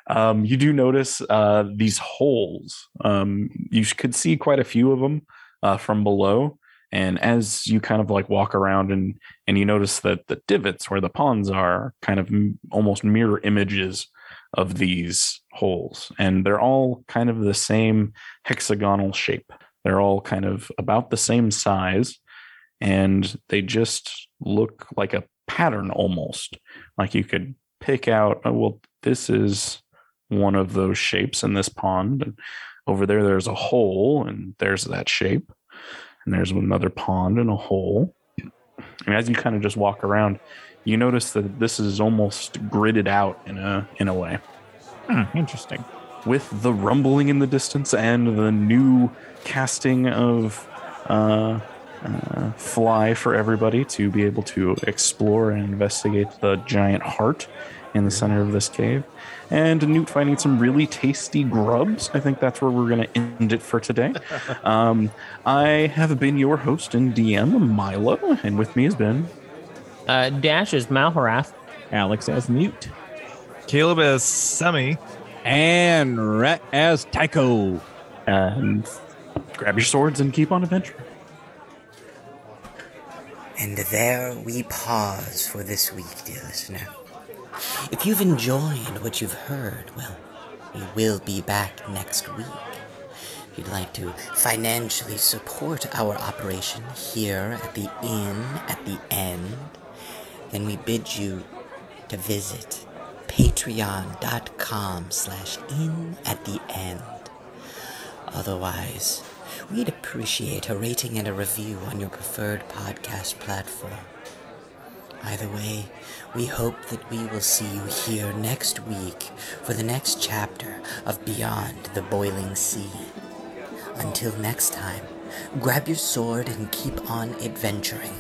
Um, you do notice uh, these holes. Um, you could see quite a few of them uh, from below, and as you kind of like walk around and and you notice that the divots where the ponds are kind of m- almost mirror images of these holes, and they're all kind of the same hexagonal shape. They're all kind of about the same size, and they just look like a pattern almost. Like you could pick out, oh, well, this is one of those shapes in this pond. And over there, there's a hole, and there's that shape. And there's another pond and a hole. And as you kind of just walk around, you notice that this is almost gridded out in a in a way Hmm, interesting. with the rumbling in the distance and the new casting of uh, uh, fly for everybody to be able to explore and investigate the giant heart in the center of this cave. And Newt finding some really tasty grubs. I think that's where we're going to end it for today. um, I have been your host and DM, Milo, and with me has been. Uh, Dash is Malhareth. Alex as Newt. Caleb as Semi. And Rhett as Tycho. And grab your swords and keep on adventuring. And there we pause for this week, dear listener. If you've enjoyed what you've heard, well, we will be back next week. If you'd like to financially support our operation here at the inn at the end, then we bid you to visit patreon.com slash inn at the end. Otherwise, we'd appreciate a rating and a review on your preferred podcast platform. Either way, we hope that we will see you here next week for the next chapter of Beyond the Boiling Sea. Until next time, grab your sword and keep on adventuring.